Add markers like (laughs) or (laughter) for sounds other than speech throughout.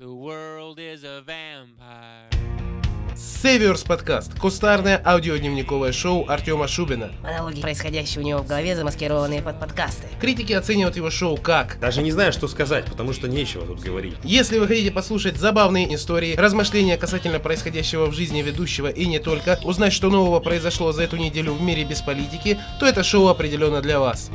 The world is a vampire. Северс подкаст. Кустарное аудиодневниковое шоу Артема Шубина. Монологи, происходящие у него в голове, замаскированные под подкасты. Критики оценивают его шоу как Даже не знаю, что сказать, потому что нечего тут говорить. Если вы хотите послушать забавные истории, размышления касательно происходящего в жизни ведущего и не только, узнать, что нового произошло за эту неделю в мире без политики, то это шоу определенно для вас.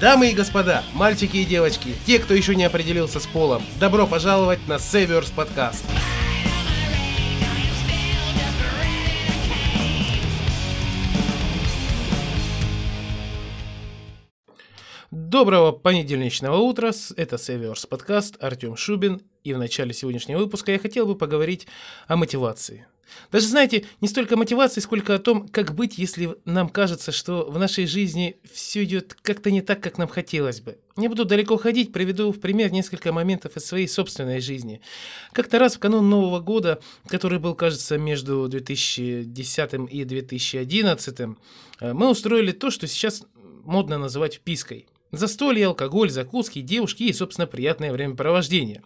Дамы и господа, мальчики и девочки, те, кто еще не определился с полом, добро пожаловать на Северс подкаст. Доброго понедельничного утра, это Северс подкаст, Артем Шубин, и в начале сегодняшнего выпуска я хотел бы поговорить о мотивации. Даже, знаете, не столько мотивации, сколько о том, как быть, если нам кажется, что в нашей жизни все идет как-то не так, как нам хотелось бы. Не буду далеко ходить, приведу в пример несколько моментов из своей собственной жизни. Как-то раз в канун Нового года, который был, кажется, между 2010 и 2011, э, мы устроили то, что сейчас модно называть впиской. Застолье, алкоголь, закуски, девушки и, собственно, приятное времяпровождение.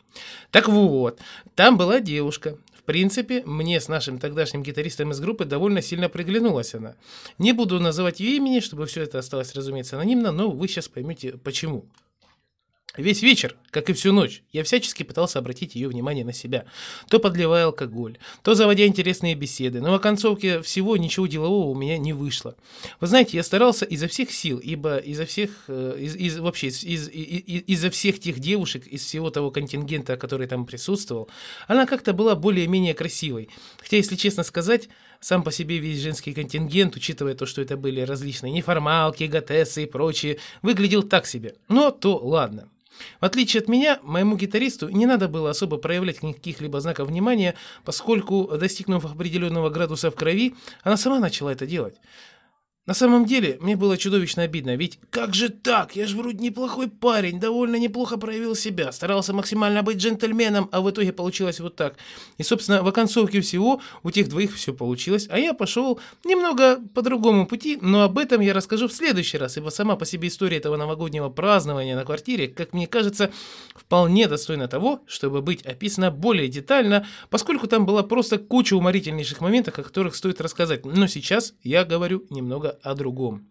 Так вот, там была девушка. Принципе, мне с нашим тогдашним гитаристом из группы довольно сильно приглянулась она. Не буду называть ее имени, чтобы все это осталось, разумеется, анонимно, но вы сейчас поймете почему. Весь вечер, как и всю ночь, я всячески пытался обратить ее внимание на себя. То подливая алкоголь, то заводя интересные беседы, но в концовке всего ничего делового у меня не вышло. Вы знаете, я старался изо всех сил, ибо изо всех, э, из, из- вообще, из, из- и- и- изо всех тех девушек, из всего того контингента, который там присутствовал, она как-то была более-менее красивой. Хотя, если честно сказать, сам по себе весь женский контингент, учитывая то, что это были различные неформалки, готессы и прочие, выглядел так себе. Но то ладно. В отличие от меня, моему гитаристу не надо было особо проявлять каких-либо знаков внимания, поскольку, достигнув определенного градуса в крови, она сама начала это делать. На самом деле, мне было чудовищно обидно, ведь как же так? Я же вроде неплохой парень, довольно неплохо проявил себя, старался максимально быть джентльменом, а в итоге получилось вот так. И, собственно, в оконцовке всего у тех двоих все получилось, а я пошел немного по другому пути, но об этом я расскажу в следующий раз, ибо сама по себе история этого новогоднего празднования на квартире, как мне кажется, вполне достойна того, чтобы быть описана более детально, поскольку там была просто куча уморительнейших моментов, о которых стоит рассказать. Но сейчас я говорю немного о другом.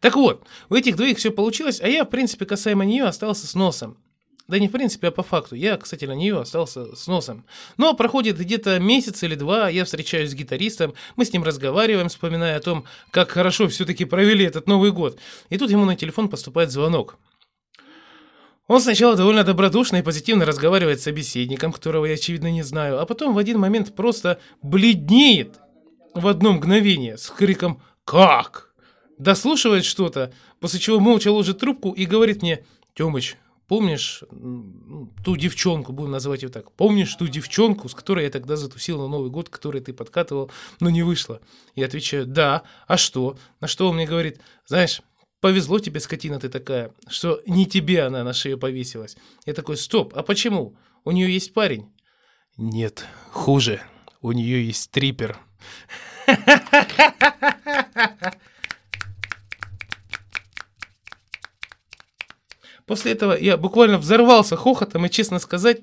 Так вот, у этих двоих все получилось, а я, в принципе, касаемо нее остался с носом. Да не в принципе, а по факту. Я, кстати, на нее остался с носом. Но проходит где-то месяц или два, я встречаюсь с гитаристом, мы с ним разговариваем, вспоминая о том, как хорошо все-таки провели этот Новый год. И тут ему на телефон поступает звонок. Он сначала довольно добродушно и позитивно разговаривает с собеседником, которого я, очевидно, не знаю, а потом в один момент просто бледнеет в одно мгновение с криком «Как?». Дослушивает что-то, после чего молча ложит трубку и говорит мне «Тёмыч, помнишь ну, ту девчонку, будем называть ее так, помнишь ту девчонку, с которой я тогда затусил на Новый год, которой ты подкатывал, но не вышло?» Я отвечаю «Да, а что?». На что он мне говорит «Знаешь, повезло тебе, скотина ты такая, что не тебе она на шею повесилась». Я такой «Стоп, а почему? У нее есть парень?» «Нет, хуже, у нее есть трипер». (laughs) После этого я буквально взорвался хохотом, и честно сказать,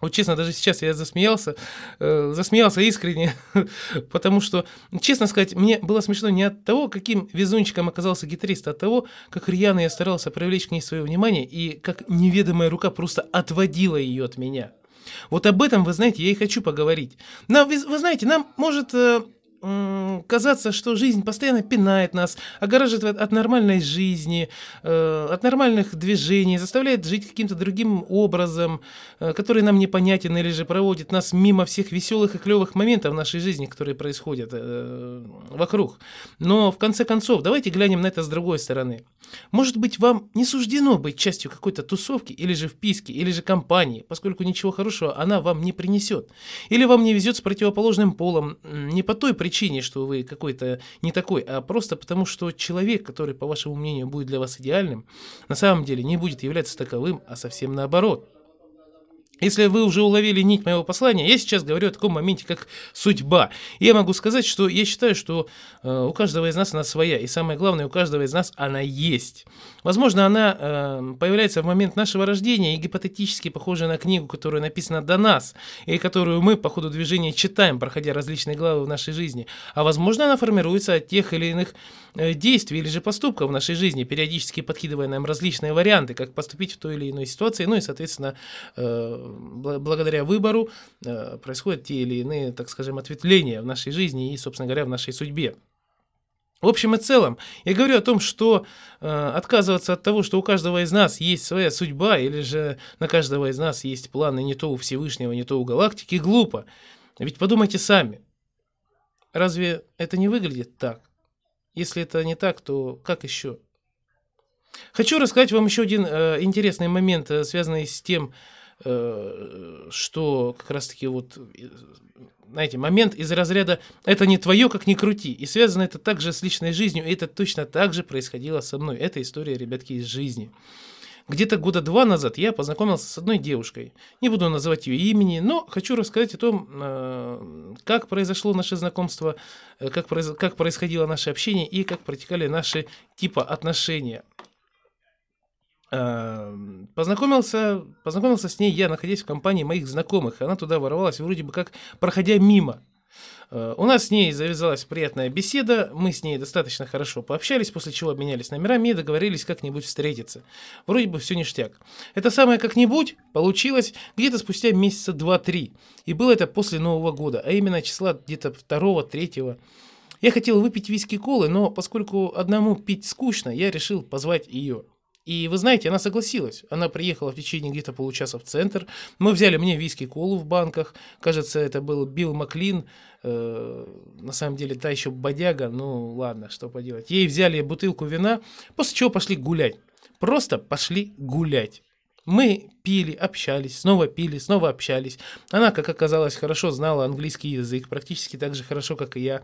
вот честно, даже сейчас я засмеялся, э, засмеялся искренне, (laughs) потому что, честно сказать, мне было смешно не от того, каким везунчиком оказался гитарист, а от того, как рьяно я старался привлечь к ней свое внимание, и как неведомая рука просто отводила ее от меня. Вот об этом, вы знаете, я и хочу поговорить. Нам, вы, вы знаете, нам может э, казаться, что жизнь постоянно пинает нас, огораживает от нормальной жизни, э, от нормальных движений, заставляет жить каким-то другим образом, э, который нам непонятен, или же проводит нас мимо всех веселых и клевых моментов нашей жизни, которые происходят э, вокруг. Но в конце концов, давайте глянем на это с другой стороны. Может быть, вам не суждено быть частью какой-то тусовки, или же вписки, или же компании, поскольку ничего хорошего она вам не принесет. Или вам не везет с противоположным полом не по той причине, что вы какой-то не такой, а просто потому, что человек, который, по вашему мнению, будет для вас идеальным, на самом деле не будет являться таковым, а совсем наоборот. Если вы уже уловили нить моего послания, я сейчас говорю о таком моменте, как судьба. И я могу сказать, что я считаю, что э, у каждого из нас она своя. И самое главное, у каждого из нас она есть. Возможно, она э, появляется в момент нашего рождения и гипотетически похожа на книгу, которая написана до нас, и которую мы по ходу движения читаем, проходя различные главы в нашей жизни. А возможно, она формируется от тех или иных э, действий или же поступков в нашей жизни, периодически подкидывая нам различные варианты, как поступить в той или иной ситуации, ну и, соответственно, э, благодаря выбору э, происходят те или иные, так скажем, ответвления в нашей жизни и, собственно говоря, в нашей судьбе. В общем и целом, я говорю о том, что э, отказываться от того, что у каждого из нас есть своя судьба, или же на каждого из нас есть планы не то у Всевышнего, не то у галактики, глупо. Ведь подумайте сами, разве это не выглядит так? Если это не так, то как еще? Хочу рассказать вам еще один э, интересный момент, э, связанный с тем, Э, что как раз-таки вот, знаете, момент из разряда «это не твое, как ни крути». И связано это также с личной жизнью, и это точно так же происходило со мной. Это история, ребятки, из жизни. Где-то года два назад я познакомился с одной девушкой. Не буду называть ее имени, но хочу рассказать о том, э, как произошло наше знакомство, э, как, как происходило наше общение и как протекали наши типа отношения. Эм, познакомился, познакомился с ней я, находясь в компании моих знакомых. Она туда ворвалась вроде бы как проходя мимо. Э, у нас с ней завязалась приятная беседа, мы с ней достаточно хорошо пообщались, после чего обменялись номерами и договорились как-нибудь встретиться. Вроде бы все ништяк. Это самое как-нибудь получилось где-то спустя месяца 2-3. И было это после Нового года, а именно числа где-то 2-3. Я хотел выпить виски-колы, но поскольку одному пить скучно, я решил позвать ее. И вы знаете, она согласилась. Она приехала в течение где-то получаса в центр. Мы взяли мне виски колу в банках. Кажется, это был Билл Маклин. Э, на самом деле, та еще бодяга. Ну, ладно, что поделать. Ей взяли бутылку вина, после чего пошли гулять. Просто пошли гулять. Мы пили, общались, снова пили, снова общались. Она, как оказалось, хорошо знала английский язык, практически так же хорошо, как и я.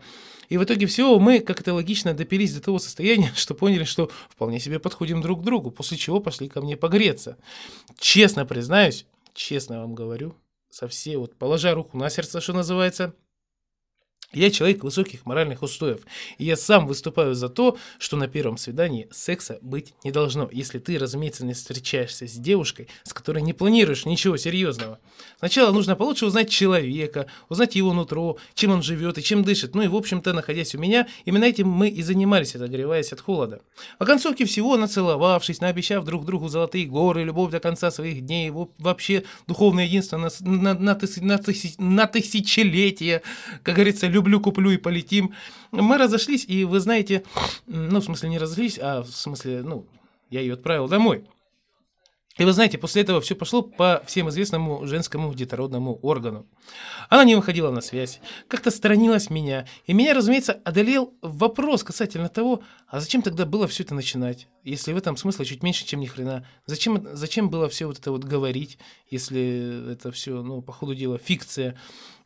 И в итоге всего мы, как это логично, допились до того состояния, (laughs) что поняли, что вполне себе подходим друг к другу, после чего пошли ко мне погреться. Честно признаюсь, честно вам говорю, со всей вот, положа руку на сердце, что называется, я человек высоких моральных устоев, и я сам выступаю за то, что на первом свидании секса быть не должно, если ты, разумеется, не встречаешься с девушкой, с которой не планируешь ничего серьезного. Сначала нужно получше узнать человека, узнать его нутро, чем он живет и чем дышит. Ну и, в общем-то, находясь у меня, именно этим мы и занимались, отогреваясь от холода. По концовке всего, нацеловавшись, наобещав друг другу золотые горы, любовь до конца своих дней, вообще духовное единство на, на, на, тыс, на, тысяч, на тысячелетия, как говорится, любовь люблю, куплю и полетим. Мы разошлись, и вы знаете, ну, в смысле, не разошлись, а в смысле, ну, я ее отправил домой. И вы знаете, после этого все пошло по всем известному женскому детородному органу. Она не выходила на связь, как-то сторонилась меня. И меня, разумеется, одолел вопрос касательно того, а зачем тогда было все это начинать, если в этом смысла чуть меньше, чем ни хрена? Зачем, зачем было все вот это вот говорить, если это все, ну, по ходу дела, фикция?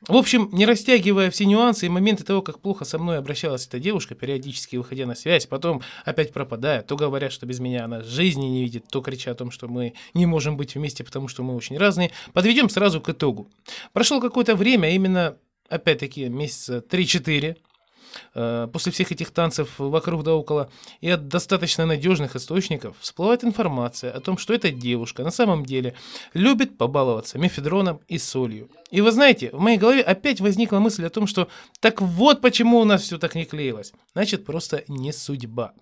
В общем, не растягивая все нюансы и моменты того, как плохо со мной обращалась эта девушка, периодически выходя на связь, потом опять пропадая, то говорят, что без меня она жизни не видит, то крича о том, что мы не можем быть вместе, потому что мы очень разные, подведем сразу к итогу. Прошло какое-то время, именно, опять-таки, месяца 3-4, Э, после всех этих танцев вокруг да около и от достаточно надежных источников всплывает информация о том, что эта девушка на самом деле любит побаловаться мефедроном и солью. И вы знаете, в моей голове опять возникла мысль о том, что так вот почему у нас все так не клеилось. Значит, просто не судьба.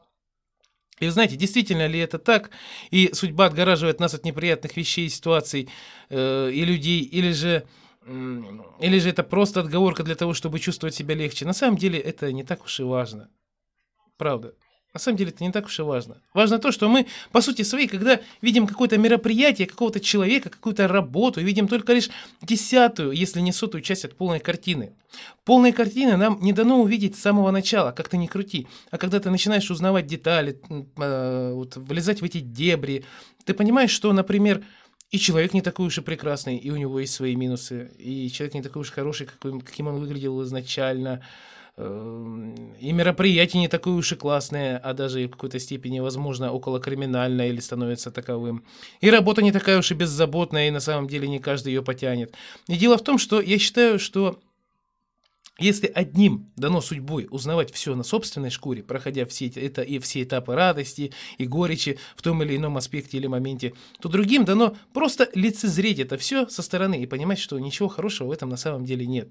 И вы знаете, действительно ли это так, и судьба отгораживает нас от неприятных вещей, ситуаций э, и людей, или же или же это просто отговорка для того, чтобы чувствовать себя легче. На самом деле это не так уж и важно. Правда. На самом деле это не так уж и важно. Важно то, что мы, по сути своей, когда видим какое-то мероприятие, какого-то человека, какую-то работу, видим только лишь десятую, если не сотую часть от полной картины. Полной картины нам не дано увидеть с самого начала, как то ни крути. А когда ты начинаешь узнавать детали, э, вот, влезать в эти дебри, ты понимаешь, что, например, и человек не такой уж и прекрасный, и у него есть свои минусы. И человек не такой уж хороший, какой, каким он выглядел изначально. э, и мероприятие не такое уж и классное, а даже в какой-то степени, возможно, около криминальное или становится таковым. И работа не такая уж и беззаботная, и на самом деле не каждый ее потянет. И дело в том, что я считаю, что если одним дано судьбой узнавать все на собственной шкуре, проходя все это и все этапы радости и горечи в том или ином аспекте или моменте, то другим дано просто лицезреть это все со стороны и понимать, что ничего хорошего в этом на самом деле нет.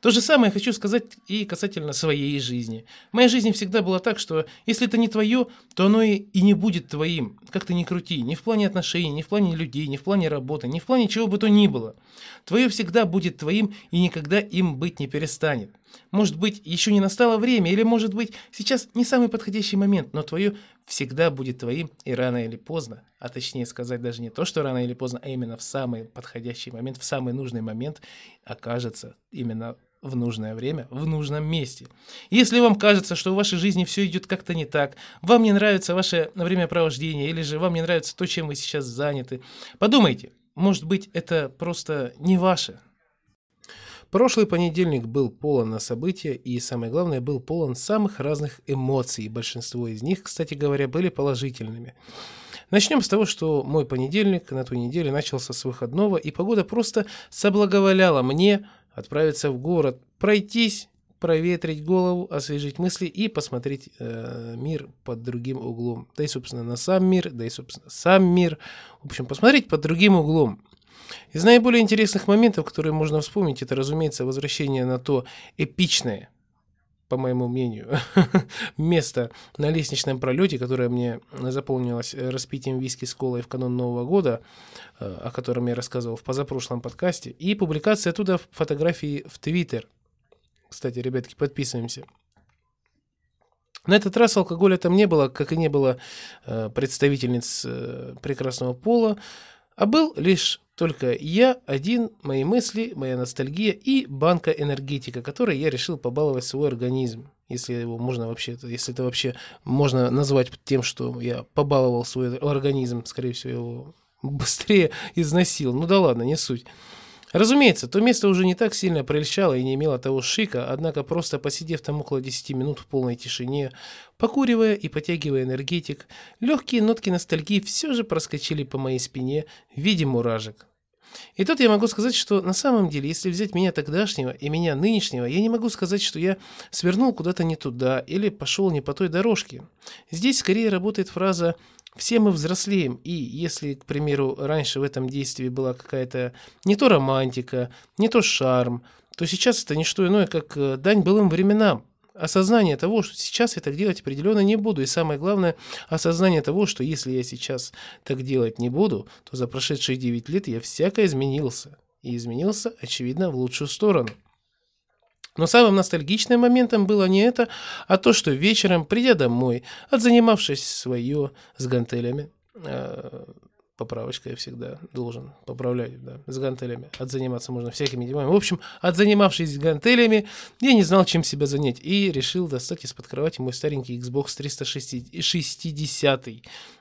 То же самое хочу сказать и касательно своей жизни. В моей жизни всегда было так, что если это не твое, то оно и, и не будет твоим. Как ты ни крути, ни в плане отношений, ни в плане людей, ни в плане работы, ни в плане чего бы то ни было. Твое всегда будет твоим и никогда им быть не перестанет. Может быть, еще не настало время, или может быть, сейчас не самый подходящий момент, но твое всегда будет твоим и рано или поздно, а точнее сказать даже не то, что рано или поздно, а именно в самый подходящий момент, в самый нужный момент окажется именно в нужное время, в нужном месте. Если вам кажется, что в вашей жизни все идет как-то не так, вам не нравится ваше времяпровождение, или же вам не нравится то, чем вы сейчас заняты, подумайте, может быть, это просто не ваше, Прошлый понедельник был полон на события и, самое главное, был полон самых разных эмоций. Большинство из них, кстати говоря, были положительными. Начнем с того, что мой понедельник на той неделе начался с выходного, и погода просто соблаговоляла мне отправиться в город, пройтись, проветрить голову, освежить мысли и посмотреть э, мир под другим углом. Да и, собственно, на сам мир, да и, собственно, сам мир. В общем, посмотреть под другим углом. Из наиболее интересных моментов, которые можно вспомнить, это, разумеется, возвращение на то эпичное, по моему мнению, (laughs) место на лестничном пролете, которое мне заполнилось распитием виски с колой в канун Нового года, э, о котором я рассказывал в позапрошлом подкасте, и публикация оттуда фотографии в Твиттер. Кстати, ребятки, подписываемся. На этот раз алкоголя там не было, как и не было э, представительниц э, прекрасного пола, а был лишь только я один, мои мысли, моя ностальгия и банка энергетика, которой я решил побаловать свой организм. Если его можно вообще, если это вообще можно назвать тем, что я побаловал свой организм, скорее всего, его быстрее износил. Ну да ладно, не суть. Разумеется, то место уже не так сильно прельщало и не имело того шика, однако просто посидев там около 10 минут в полной тишине, покуривая и потягивая энергетик, легкие нотки ностальгии все же проскочили по моей спине в виде муражек. И тут я могу сказать, что на самом деле, если взять меня тогдашнего и меня нынешнего, я не могу сказать, что я свернул куда-то не туда или пошел не по той дорожке. Здесь скорее работает фраза все мы взрослеем, и если, к примеру, раньше в этом действии была какая-то не то романтика, не то шарм, то сейчас это не что иное, как э, дань былым временам. Осознание того, что сейчас я так делать определенно не буду. И самое главное, осознание того, что если я сейчас так делать не буду, то за прошедшие 9 лет я всяко изменился. И изменился, очевидно, в лучшую сторону. Но самым ностальгичным моментом было не это, а то, что вечером, придя домой, отзанимавшись свое с гантелями, э, поправочка я всегда должен поправлять, да, с гантелями. Отзаниматься можно всякими делами. В общем, отзанимавшись гантелями, я не знал, чем себя занять. И решил достать из-под кровати мой старенький Xbox 360,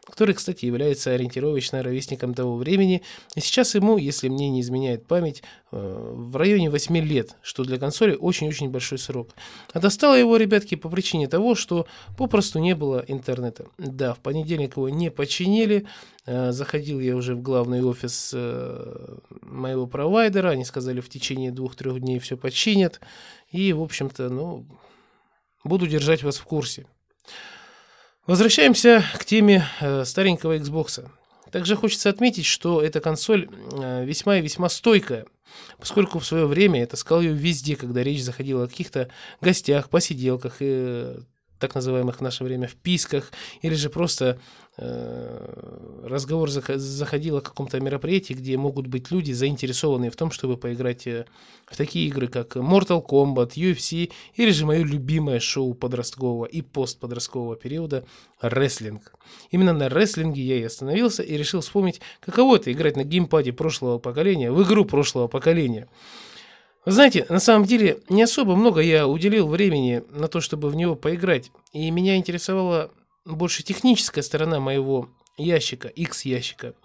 который, кстати, является ориентировочно ровесником того времени. И сейчас ему, если мне не изменяет память, э, в районе 8 лет, что для консоли очень-очень большой срок. А достал его, ребятки, по причине того, что попросту не было интернета. Да, в понедельник его не починили, Э, заходил я уже в главный офис э, моего провайдера, они сказали, в течение двух-трех дней все починят, и, в общем-то, ну, буду держать вас в курсе. Возвращаемся к теме э, старенького Xbox. Также хочется отметить, что эта консоль весьма и весьма стойкая, поскольку в свое время я таскал ее везде, когда речь заходила о каких-то гостях, посиделках и так называемых в наше время вписках, или же просто э, разговор заходил о каком-то мероприятии, где могут быть люди, заинтересованные в том, чтобы поиграть э, в такие игры, как Mortal Kombat, UFC, или же мое любимое шоу подросткового и постподросткового периода рестлинг. Именно на рестлинге я и остановился и решил вспомнить, каково это играть на геймпаде прошлого поколения в игру прошлого поколения. Знаете, на самом деле не особо много я уделил времени на то, чтобы в него поиграть. И меня интересовала больше техническая сторона моего ящика, X ящика.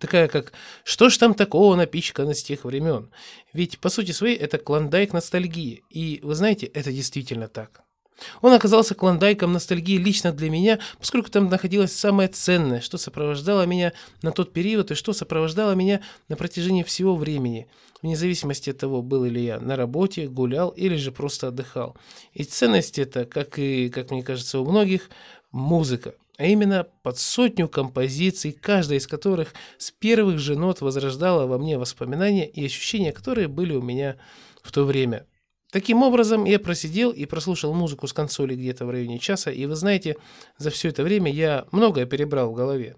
Такая как «Что ж там такого напичкано с тех времен?» Ведь, по сути своей, это клондайк ностальгии. И, вы знаете, это действительно так. Он оказался клондайком ностальгии лично для меня, поскольку там находилось самое ценное, что сопровождало меня на тот период и что сопровождало меня на протяжении всего времени, вне зависимости от того, был ли я на работе, гулял или же просто отдыхал. И ценность это, как и, как мне кажется, у многих, музыка а именно под сотню композиций, каждая из которых с первых же нот возрождала во мне воспоминания и ощущения, которые были у меня в то время. Таким образом, я просидел и прослушал музыку с консоли где-то в районе часа, и вы знаете, за все это время я многое перебрал в голове.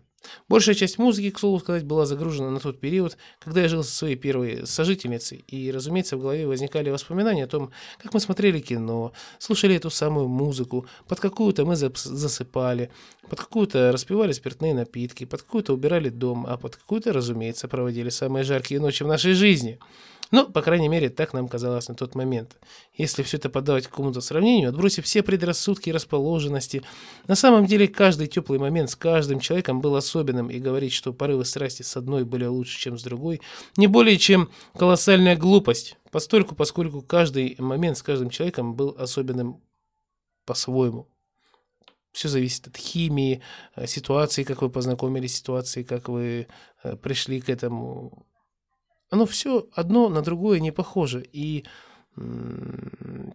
Большая часть музыки, к слову сказать, была загружена на тот период, когда я жил со своей первой сожительницей, и, разумеется, в голове возникали воспоминания о том, как мы смотрели кино, слушали эту самую музыку, под какую-то мы засыпали, под какую-то распивали спиртные напитки, под какую-то убирали дом, а под какую-то, разумеется, проводили самые жаркие ночи в нашей жизни – ну, по крайней мере, так нам казалось на тот момент. Если все это подавать какому-то сравнению, отбросив все предрассудки и расположенности, на самом деле каждый теплый момент с каждым человеком был особенным, и говорить, что порывы страсти с одной были лучше, чем с другой, не более чем колоссальная глупость, постольку, поскольку каждый момент с каждым человеком был особенным по-своему. Все зависит от химии, э, ситуации, как вы познакомились, ситуации, как вы э, пришли к этому оно все одно на другое не похоже. И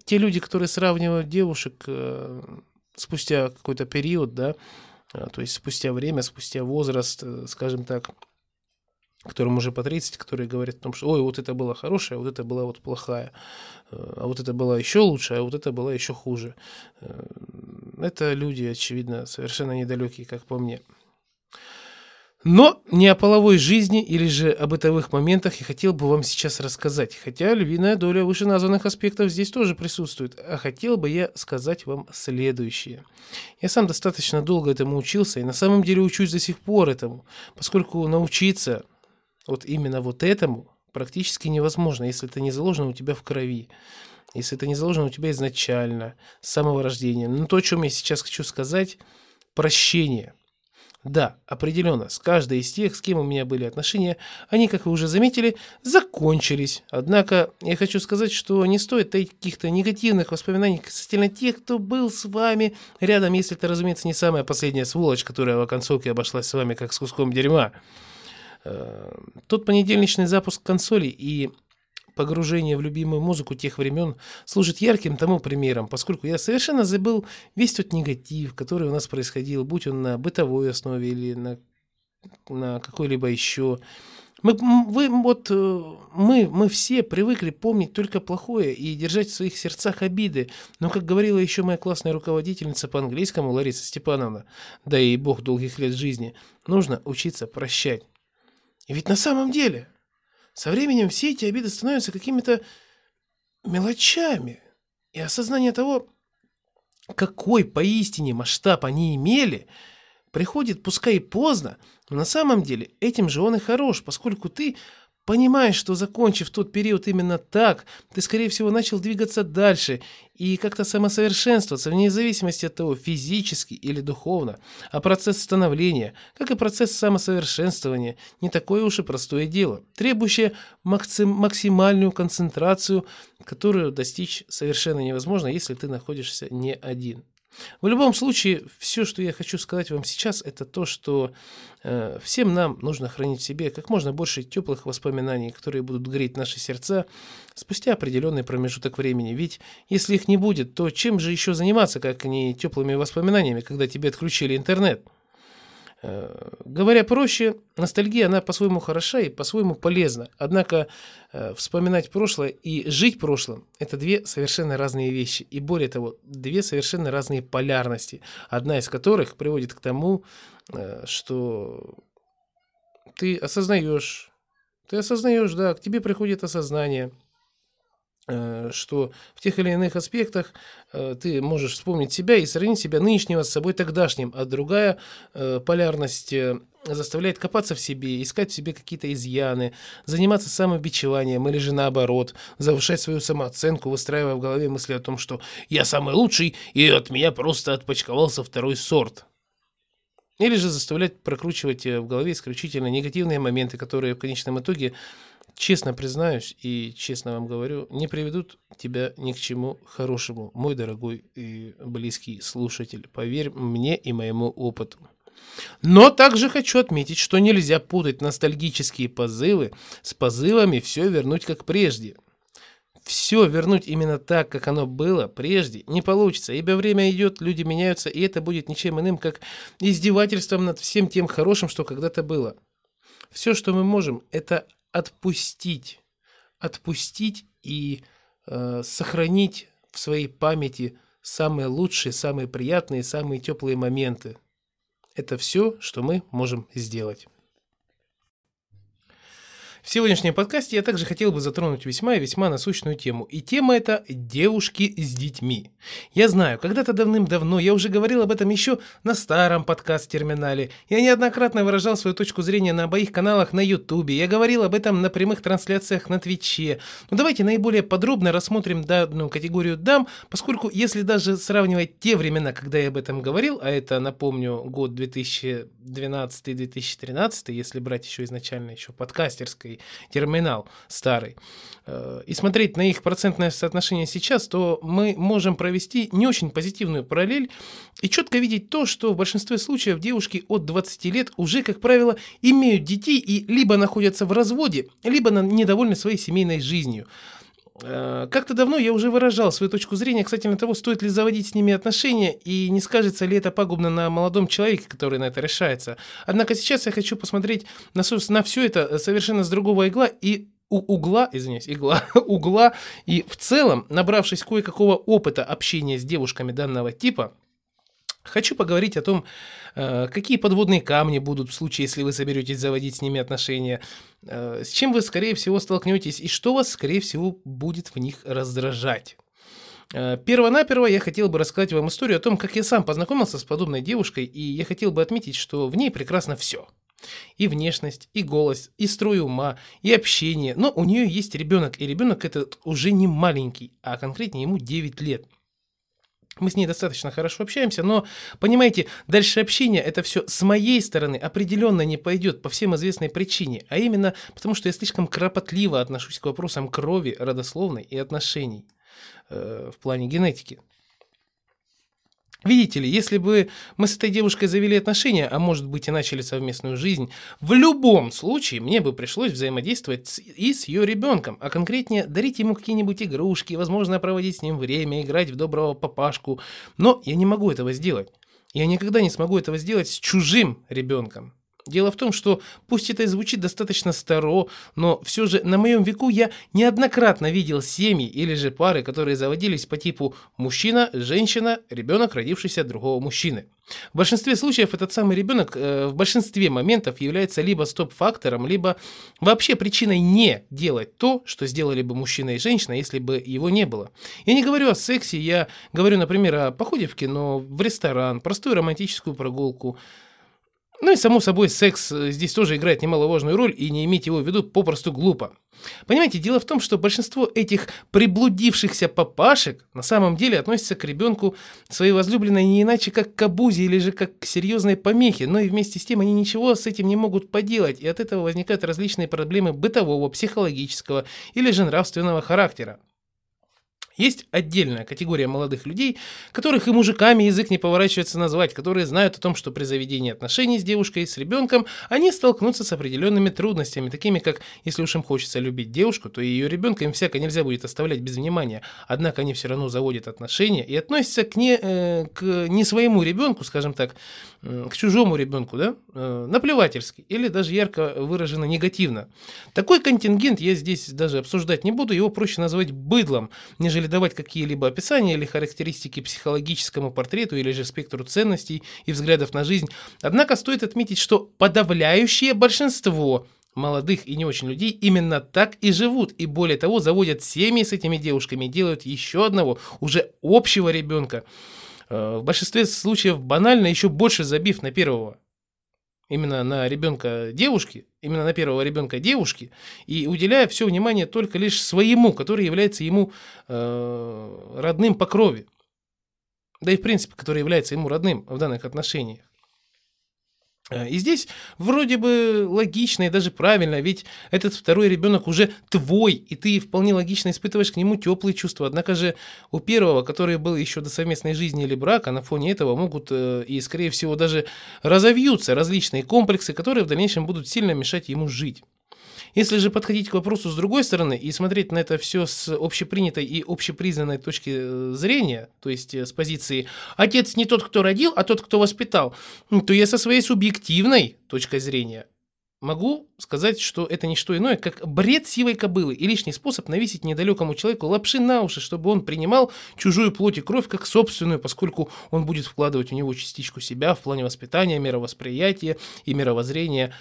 те люди, которые сравнивают девушек э, спустя какой-то период, да, э, то есть спустя время, спустя возраст, э, скажем так, которым уже по 30, которые говорят о том, что ой, вот это была хорошая, а вот это была вот плохая, а вот это была еще лучше, а вот это была еще хуже. Это люди, очевидно, совершенно недалекие, как по мне. Но не о половой жизни или же о бытовых моментах я хотел бы вам сейчас рассказать, хотя львиная доля вышеназванных аспектов здесь тоже присутствует, а хотел бы я сказать вам следующее. Я сам достаточно долго этому учился и на самом деле учусь до сих пор этому, поскольку научиться вот именно вот этому практически невозможно, если это не заложено у тебя в крови, если это не заложено у тебя изначально, с самого рождения. Но то, о чем я сейчас хочу сказать, прощение – да, определенно, с каждой из тех, с кем у меня были отношения, они, как вы уже заметили, закончились. Однако я хочу сказать, что не стоит каких-то негативных воспоминаний касательно тех, кто был с вами рядом, если это, разумеется, не самая последняя сволочь, которая в оконцовке обошлась с вами как с куском дерьма. Э, тот понедельничный запуск консоли и погружение в любимую музыку тех времен служит ярким тому примером, поскольку я совершенно забыл весь тот негатив, который у нас происходил, будь он на бытовой основе или на, на какой-либо еще. Мы, вы, вот, э, мы, мы все привыкли помнить только плохое и держать в своих сердцах обиды. Но, как говорила еще моя классная руководительница по английскому Лариса Степановна, да и бог долгих лет жизни, нужно учиться прощать. И ведь на самом деле со временем все эти обиды становятся какими-то мелочами. И осознание того, какой поистине масштаб они имели, приходит пускай и поздно, но на самом деле этим же он и хорош, поскольку ты Понимаешь, что закончив тот период именно так, ты, скорее всего, начал двигаться дальше и как-то самосовершенствоваться, вне зависимости от того, физически или духовно. А процесс становления, как и процесс самосовершенствования, не такое уж и простое дело, требующее максим максимальную концентрацию, которую достичь совершенно невозможно, если ты находишься не один. В любом случае, все, что я хочу сказать вам сейчас, это то, что э, всем нам нужно хранить в себе как можно больше теплых воспоминаний, которые будут греть наши сердца спустя определенный промежуток времени. Ведь если их не будет, то чем же еще заниматься, как не теплыми воспоминаниями, когда тебе отключили интернет? Э, говоря проще, ностальгия, она по-своему хороша и по-своему полезна. Однако э, вспоминать прошлое и жить прошлым – это две совершенно разные вещи. И более того, две совершенно разные полярности, одна из которых приводит к тому, э, что ты осознаешь, ты осознаешь, да, к тебе приходит осознание – что в тех или иных аспектах э, ты можешь вспомнить себя и сравнить себя нынешнего с собой тогдашним, а другая э, полярность заставляет копаться в себе, искать в себе какие-то изъяны, заниматься самобичеванием или же наоборот, завышать свою самооценку, выстраивая в голове мысли о том, что «я самый лучший, и от меня просто отпочковался второй сорт». Или же заставлять прокручивать э, в голове исключительно негативные моменты, которые в конечном итоге, честно признаюсь и честно вам говорю, не приведут тебя ни к чему хорошему, мой дорогой и близкий слушатель. Поверь мне и моему опыту. Но также хочу отметить, что нельзя путать ностальгические позывы с позывами все вернуть как прежде. Все вернуть именно так, как оно было прежде, не получится, ибо время идет, люди меняются, и это будет ничем иным, как издевательством над всем тем хорошим, что когда-то было. Все, что мы можем, это отпустить, отпустить и э, сохранить в своей памяти самые лучшие, самые приятные, самые теплые моменты. Это все, что мы можем сделать. В сегодняшнем подкасте я также хотел бы затронуть весьма и весьма насущную тему. И тема это «Девушки с детьми». Я знаю, когда-то давным-давно я уже говорил об этом еще на старом подкаст-терминале. Я неоднократно выражал свою точку зрения на обоих каналах на Ютубе. Я говорил об этом на прямых трансляциях на Твиче. Но давайте наиболее подробно рассмотрим данную категорию дам, поскольку если даже сравнивать те времена, когда я об этом говорил, а это, напомню, год 2012-2013, если брать еще изначально еще подкастерской терминал старый, э, и смотреть на их процентное соотношение сейчас, то мы можем провести не очень позитивную параллель и четко видеть то, что в большинстве случаев девушки от 20 лет уже, как правило, имеют детей и либо находятся в разводе, либо недовольны своей семейной жизнью. Э, как-то давно я уже выражал свою точку зрения касательно того, стоит ли заводить с ними отношения и не скажется ли это пагубно на молодом человеке, который на это решается. Однако сейчас я хочу посмотреть на, на все это совершенно с другого игла и у угла, извиняюсь, игла, (laughs) угла, и в целом, набравшись кое-какого опыта общения с девушками данного типа, Хочу поговорить о том, э, какие подводные камни будут в случае, если вы соберетесь заводить с ними отношения, с чем вы, скорее всего, столкнетесь и что вас, скорее всего, будет в них раздражать. Э, Первонаперво я хотел бы рассказать вам историю о том, как я сам познакомился с подобной девушкой, и я хотел бы отметить, что в ней прекрасно все. И внешность, и голос, и строй ума, и общение. Но у нее есть ребенок, и ребенок этот уже не маленький, а конкретнее ему 9 лет. Мы с ней достаточно хорошо общаемся, но, понимаете, дальше общение это все с моей стороны определенно не пойдет по всем известной причине, а именно потому, что я слишком кропотливо отношусь к вопросам крови, родословной и отношений э, в плане генетики. Видите ли, если бы мы с этой девушкой завели отношения, а может быть и начали совместную жизнь, в любом случае мне бы пришлось взаимодействовать с, и с ее ребенком, а конкретнее дарить ему какие-нибудь игрушки, возможно, проводить с ним время, играть в доброго папашку. Но я не могу этого сделать. Я никогда не смогу этого сделать с чужим ребенком. Дело в том, что пусть это и звучит достаточно старо, но все же на моем веку я неоднократно видел семьи или же пары, которые заводились по типу мужчина, женщина, ребенок, родившийся от другого мужчины. В большинстве случаев этот самый ребенок э, в большинстве моментов является либо стоп-фактором, либо вообще причиной не делать то, что сделали бы мужчина и женщина, если бы его не было. Я не говорю о сексе, я говорю, например, о походе в кино, в ресторан, простую романтическую прогулку, ну и, само собой, секс э, здесь тоже играет немаловажную роль, и не иметь его в виду попросту глупо. Понимаете, дело в том, что большинство этих приблудившихся папашек на самом деле относятся к ребенку своей возлюбленной не иначе как к обузе или же как к серьезной помехе, но и вместе с тем они ничего с этим не могут поделать, и от этого возникают различные проблемы бытового, психологического или же нравственного характера. Есть отдельная категория молодых людей, которых и мужиками язык не поворачивается назвать, которые знают о том, что при заведении отношений с девушкой, с ребенком, они столкнутся с определенными трудностями, такими как, если уж им хочется любить девушку, то ее ребенка им всяко нельзя будет оставлять без внимания. Однако они все равно заводят отношения и относятся к не, э, к не своему ребенку, скажем так, к чужому ребенку, да, э, наплевательски или даже ярко выражено негативно. Такой контингент я здесь даже обсуждать не буду, его проще назвать быдлом, нежели давать какие-либо описания или характеристики психологическому портрету или же спектру ценностей и взглядов на жизнь. Однако стоит отметить, что подавляющее большинство молодых и не очень людей именно так и живут. И более того, заводят семьи с этими девушками, делают еще одного, уже общего ребенка. Э, в большинстве случаев банально еще больше забив на первого именно на ребенка девушки, именно на первого ребенка девушки, и уделяя все внимание только лишь своему, который является ему э, родным по крови. Да и в принципе, который является ему родным в данных отношениях. Э, И здесь вроде бы логично и даже правильно, ведь этот второй ребенок уже твой, и ты вполне логично испытываешь к нему теплые чувства. Однако же у первого, который был еще до совместной жизни или брака, на фоне этого могут э, и, скорее всего, даже разовьются различные комплексы, которые в дальнейшем будут сильно мешать ему жить. Если же подходить к вопросу с другой стороны и смотреть на это все с общепринятой и общепризнанной точки э, зрения, то есть э, с позиции «отец не тот, кто родил, а тот, кто воспитал», то я со своей субъективной точкой зрения могу сказать, что это не что иное, как бред сивой кобылы и лишний способ навесить недалекому человеку лапши на уши, чтобы он принимал чужую плоть и кровь как собственную, поскольку он будет вкладывать в него частичку себя в плане воспитания, мировосприятия и мировоззрения.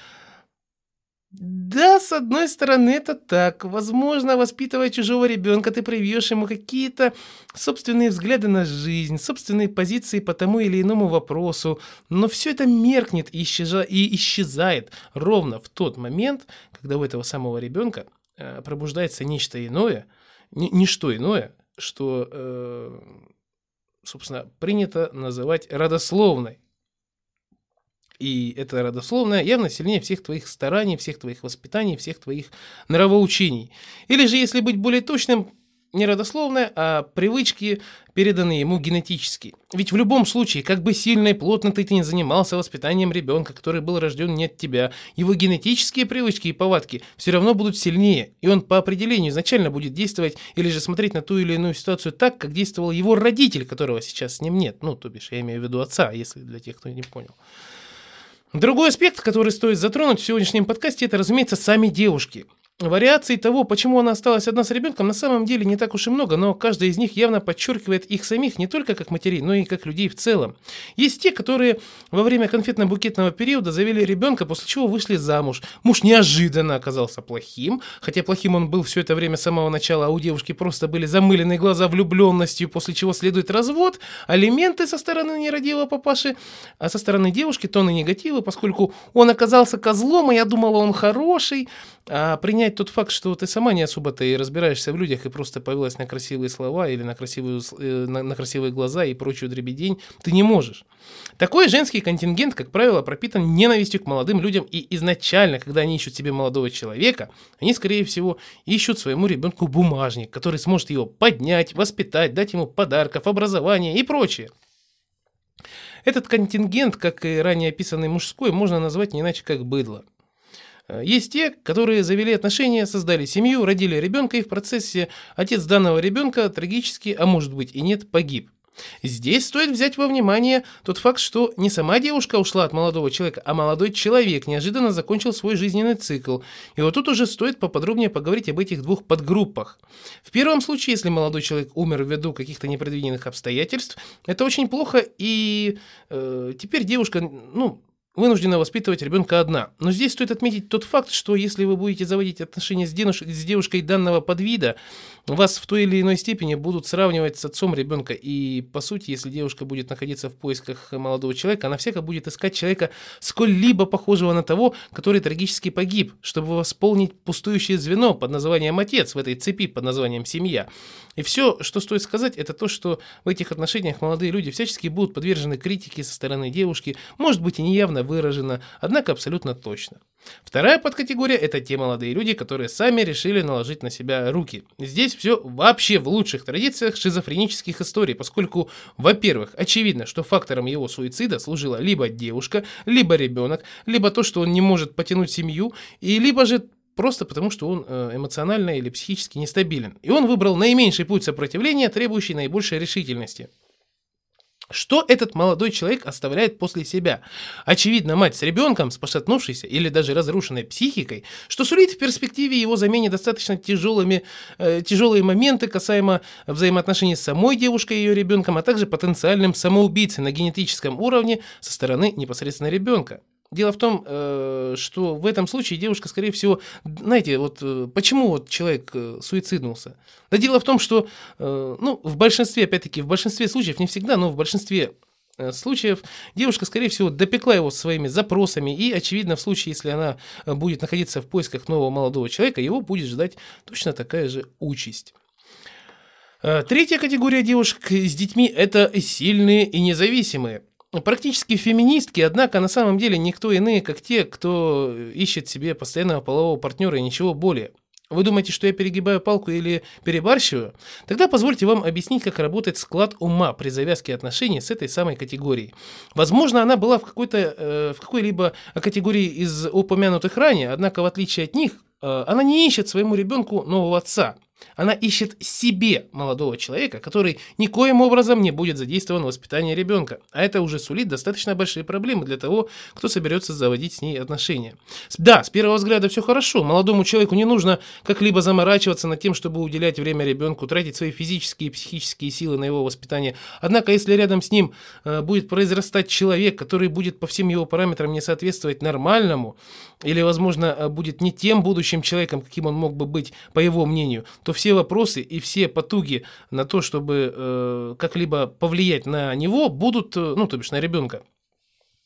Да, с одной стороны, это так. Возможно, воспитывая чужого ребенка, ты привьешь ему какие-то собственные взгляды на жизнь, собственные позиции по тому или иному вопросу. Но все это меркнет и, исчеза- и исчезает ровно в тот момент, когда у этого самого ребенка э, пробуждается нечто иное, не, что иное, что, э, собственно, принято называть родословной. И это родословное явно сильнее всех твоих стараний, всех твоих воспитаний, всех твоих нравоучений. Или же, если быть более точным, не родословное, а привычки, переданные ему генетически. Ведь в любом случае, как бы сильно и плотно ты не занимался воспитанием ребенка, который был рожден не от тебя, его генетические привычки и повадки все равно будут сильнее, и он по определению изначально будет действовать или же смотреть на ту или иную ситуацию так, как действовал его родитель, которого сейчас с ним нет. Ну, то бишь, я имею в виду отца, если для тех, кто не понял. Другой аспект, который стоит затронуть в сегодняшнем подкасте, это, разумеется, сами девушки. Вариаций того, почему она осталась одна с ребенком, на самом деле не так уж и много, но каждая из них явно подчеркивает их самих не только как матерей, но и как людей в целом. Есть те, которые во время конфетно-букетного периода завели ребенка, после чего вышли замуж. Муж неожиданно оказался плохим, хотя плохим он был все это время с самого начала, а у девушки просто были замыленные глаза влюбленностью, после чего следует развод, алименты со стороны нерадивого папаши, а со стороны девушки тонны негатива, поскольку он оказался козлом, и я думала, он хороший, а принять тот факт, что ты сама не особо-то и разбираешься в людях и просто повелась на красивые слова или на, красивую, э, на, на красивые глаза и прочую дребедень, ты не можешь. Такой женский контингент, как правило, пропитан ненавистью к молодым людям, и изначально, когда они ищут себе молодого человека, они, скорее всего, ищут своему ребенку бумажник, который сможет его поднять, воспитать, дать ему подарков, образование и прочее. Этот контингент, как и ранее описанный мужской, можно назвать не иначе как быдло. Э, Есть те, которые завели отношения, создали семью, родили ребенка, и в процессе отец данного ребенка трагически, а может быть и нет, погиб. Здесь стоит взять во внимание тот факт, что не сама девушка ушла от молодого человека, а молодой человек неожиданно закончил свой жизненный цикл. И вот тут уже стоит поподробнее поговорить об этих двух подгруппах. В первом случае, если молодой человек умер ввиду каких-то непредвиденных обстоятельств, это очень плохо, и э, теперь девушка, ну, вынуждена воспитывать ребенка одна. Но здесь стоит отметить тот факт, что если вы будете заводить отношения с, девушкой данного подвида, вас в той или иной степени будут сравнивать с отцом ребенка. И, по сути, если девушка будет находиться в поисках молодого человека, она всяко будет искать человека сколь-либо похожего на того, который трагически погиб, чтобы восполнить пустующее звено под названием отец в этой цепи под названием семья. И все, что стоит сказать, это то, что в этих отношениях молодые люди всячески будут подвержены критике со стороны девушки, может быть и неявно выражено, однако абсолютно точно. Вторая подкатегория – это те молодые люди, которые сами решили наложить на себя руки. Здесь все вообще в лучших традициях шизофренических историй, поскольку, во-первых, очевидно, что фактором его суицида служила либо девушка, либо ребенок, либо то, что он не может потянуть семью, и либо же просто потому, что он э, эмоционально или психически нестабилен. И он выбрал наименьший путь сопротивления, требующий наибольшей решительности. Что этот молодой человек оставляет после себя? Очевидно, мать с ребенком, с пошатнувшейся или даже разрушенной психикой, что сулит в перспективе его замене достаточно тяжелыми, э, тяжелые моменты касаемо взаимоотношений с самой девушкой и ее ребенком, а также потенциальным самоубийцей на генетическом уровне со стороны непосредственно ребенка. Дело в том, э, что в этом случае девушка, скорее всего, знаете, вот э, почему вот человек э, суициднулся? Да дело в том, что, ну, в большинстве, опять-таки, в большинстве случаев, не всегда, но в большинстве случаев девушка, скорее всего, допекла его своими запросами, и, очевидно, в случае, если она будет находиться в поисках нового молодого человека, его будет ждать точно такая же участь. Третья категория девушек с детьми – это сильные и независимые. Практически феминистки, однако на самом деле никто иные, как те, кто ищет себе постоянного полового партнера и ничего более. Вы думаете, что я перегибаю палку или перебарщиваю? Тогда позвольте вам объяснить, как работает склад ума при завязке отношений с этой самой категорией. Возможно, она была в, какой-то, э, в какой-либо категории из упомянутых ранее, однако в отличие от них, э, она не ищет своему ребенку нового отца. Она ищет себе молодого человека, который никоим образом не будет задействован в воспитании ребенка. А это уже сулит достаточно большие проблемы для того, кто соберется заводить с ней отношения. Да, с первого взгляда все хорошо. Молодому человеку не нужно как-либо заморачиваться над тем, чтобы уделять время ребенку, тратить свои физические и психические силы на его воспитание. Однако, если рядом с ним э, будет произрастать человек, который будет по всем его параметрам не соответствовать нормальному, или, возможно, э, будет не тем будущим человеком, каким он мог бы быть, по его мнению, то все вопросы и все потуги на то, чтобы э, как-либо повлиять на него, будут, э, ну, то бишь на ребенка,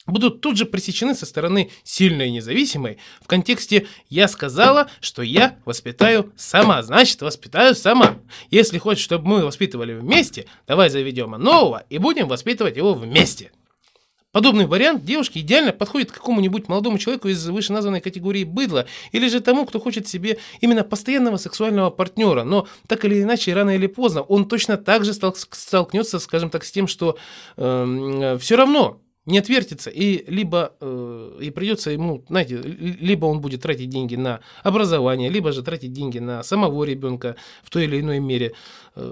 будут тут же пресечены со стороны сильной и независимой в контексте «я сказала, что я воспитаю сама, значит, воспитаю сама». Если хочешь, чтобы мы воспитывали вместе, давай заведем нового и будем воспитывать его вместе. Подобный вариант девушки идеально подходит какому-нибудь молодому человеку из вышеназванной категории быдла, или же тому, кто хочет себе именно постоянного сексуального партнера, но так или иначе, рано или поздно, он точно так же столкнется, скажем так, с тем, что э, все равно не отвертится, и либо э, и придется ему, знаете, либо он будет тратить деньги на образование, либо же тратить деньги на самого ребенка в той или иной мере. Э,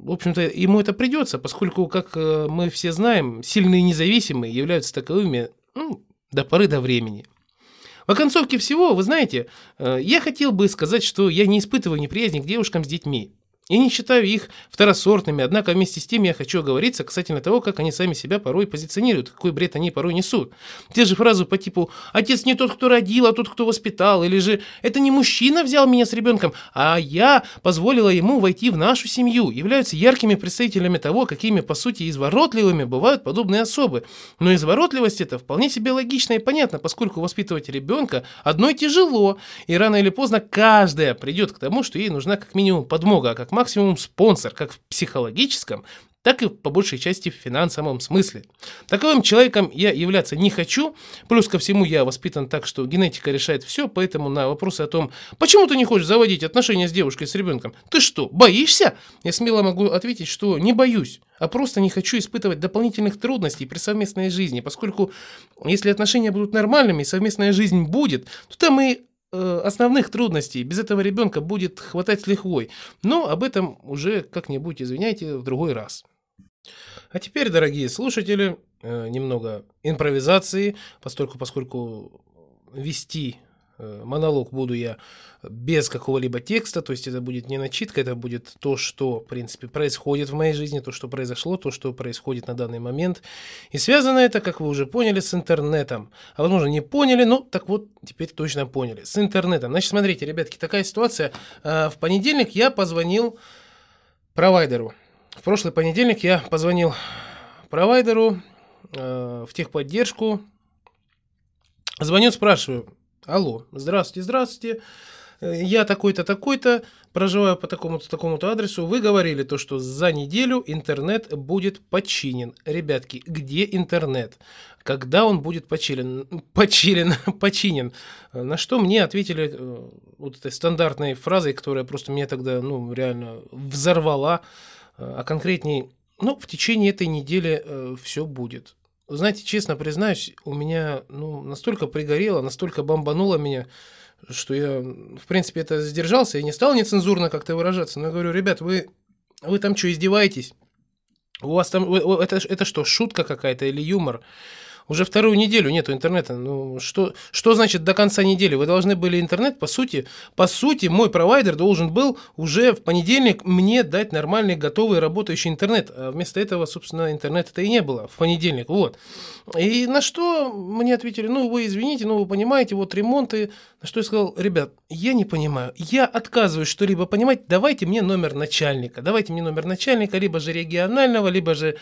в общем-то, ему это придется, поскольку, как э, мы все знаем, сильные независимые являются таковыми ну, до поры до времени. В оконцовке всего, вы знаете, э, я хотел бы сказать, что я не испытываю неприязни к девушкам с детьми. И не считаю их второсортными, однако вместе с тем я хочу оговориться касательно того, как они сами себя порой позиционируют, какой бред они порой несут. Те же фразы по типу «отец не тот, кто родил, а тот, кто воспитал», или же «это не мужчина взял меня с ребенком, а я позволила ему войти в нашу семью», являются яркими представителями того, какими, по сути, изворотливыми бывают подобные особы. Но изворотливость это вполне себе логично и понятно, поскольку воспитывать ребенка одной тяжело, и рано или поздно каждая придет к тому, что ей нужна как минимум подмога, а как максимум спонсор, как в психологическом, так и по большей части в финансовом смысле. Таковым человеком я являться не хочу, плюс ко всему я воспитан так, что генетика решает все, поэтому на вопросы о том, почему ты не хочешь заводить отношения с девушкой, с ребенком, ты что, боишься? Я смело могу ответить, что не боюсь, а просто не хочу испытывать дополнительных трудностей при совместной жизни, поскольку если отношения будут нормальными совместная жизнь будет, то там и основных трудностей без этого ребенка будет хватать с лихвой. Но об этом уже как-нибудь, извиняйте, в другой раз. А теперь, дорогие слушатели, э, немного импровизации, поскольку, поскольку вести Э, монолог буду я без какого-либо текста, то есть это будет не начитка, это будет то, что, в принципе, происходит в моей жизни, то, что произошло, то, что происходит на данный момент. И связано это, как вы уже поняли, с интернетом. А возможно, не поняли, но так вот, теперь точно поняли. С интернетом. Значит, смотрите, ребятки, такая ситуация. Э, в понедельник я позвонил провайдеру. В прошлый понедельник я позвонил провайдеру э, в техподдержку. Звоню, спрашиваю, Алло, здравствуйте, здравствуйте. Э, я такой-то, такой-то, проживаю по такому-то, такому-то адресу. Вы говорили то, что за неделю интернет будет починен. Ребятки, где интернет? Когда он будет (laughs) починен? Починен, починен. На что мне ответили э, вот этой стандартной фразой, которая просто меня тогда, ну, реально взорвала. Э, а конкретней, ну, в течение этой недели э, все будет. Знаете, честно признаюсь, у меня ну, настолько пригорело, настолько бомбануло меня, что я, в принципе, это сдержался и не стал нецензурно как-то выражаться. Но я говорю, ребят, вы, вы там что, издеваетесь? У вас там, это, это что, шутка какая-то или юмор? Уже вторую неделю нету интернета. Ну, что, что значит до конца недели? Вы должны были интернет, по сути, по сути, мой провайдер должен был уже в понедельник мне дать нормальный, готовый, работающий интернет. А вместо этого, собственно, интернета-то и не было в понедельник. Вот. И на что мне ответили, ну, вы извините, ну, вы понимаете, вот ремонты. На что я сказал, ребят, я не понимаю, я отказываюсь что-либо понимать, давайте мне номер начальника, давайте мне номер начальника, либо же регионального, либо же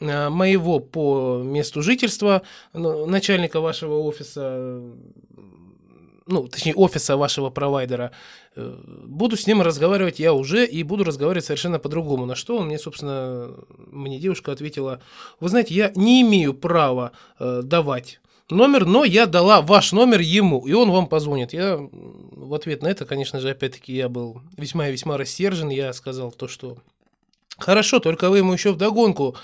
моего по месту жительства, начальника вашего офиса, ну, точнее, офиса вашего провайдера, э, буду с ним разговаривать я уже и буду разговаривать совершенно по-другому. На что он мне, собственно, мне девушка ответила, вы знаете, я не имею права э, давать номер, но я дала ваш номер ему, и он вам позвонит. Я в ответ на это, конечно же, опять-таки, я был весьма и весьма рассержен. Я сказал то, что хорошо, только вы ему еще вдогонку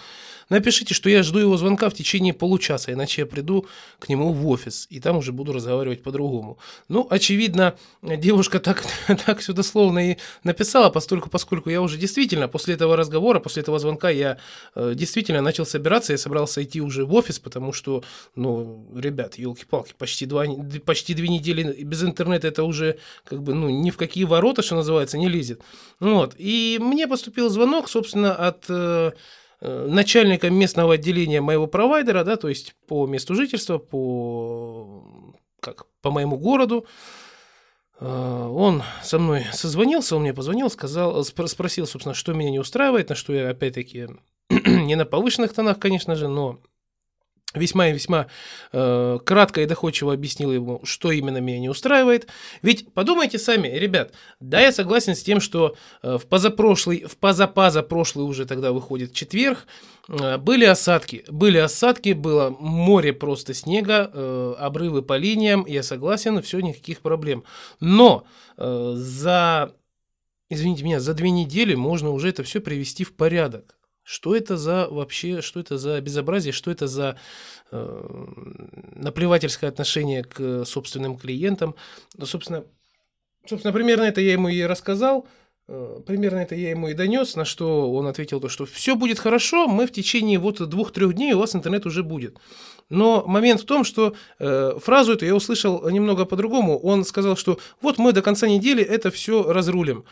Напишите, что я жду его звонка в течение получаса, иначе я приду к нему в офис, и там уже буду разговаривать по-другому. Ну, очевидно, девушка так, (laughs) так все дословно и написала, поскольку, поскольку я уже действительно после этого разговора, после этого звонка я э, действительно начал собираться, я собрался идти уже в офис, потому что, ну, ребят, елки-палки, почти, два, почти две недели без интернета это уже как бы, ну, ни в какие ворота, что называется, не лезет. Вот, и мне поступил звонок, собственно, от... Э, начальником местного отделения моего провайдера, да, то есть по месту жительства, по, как, по моему городу. Э, он со мной созвонился, он мне позвонил, сказал, спросил, собственно, что меня не устраивает, на что я, опять-таки, (clears throat) не на повышенных тонах, конечно же, но весьма и весьма э, кратко и доходчиво объяснил ему, что именно меня не устраивает. Ведь подумайте сами, ребят, да, я согласен с тем, что э, в позапрошлый, в позапазапрошлый уже тогда выходит четверг, э, были осадки, были осадки, было море просто снега, э, обрывы по линиям, я согласен, все, никаких проблем. Но э, за, извините меня, за две недели можно уже это все привести в порядок. Что это за вообще, что это за безобразие, что это за э, наплевательское отношение к собственным клиентам. Ну, собственно, собственно, примерно это я ему и рассказал, э, примерно это я ему и донес, на что он ответил то, что все будет хорошо, мы в течение вот двух-трех дней у вас интернет уже будет. Но момент в том, что э, фразу эту я услышал немного по-другому. Он сказал, что вот мы до конца недели это все разрулим.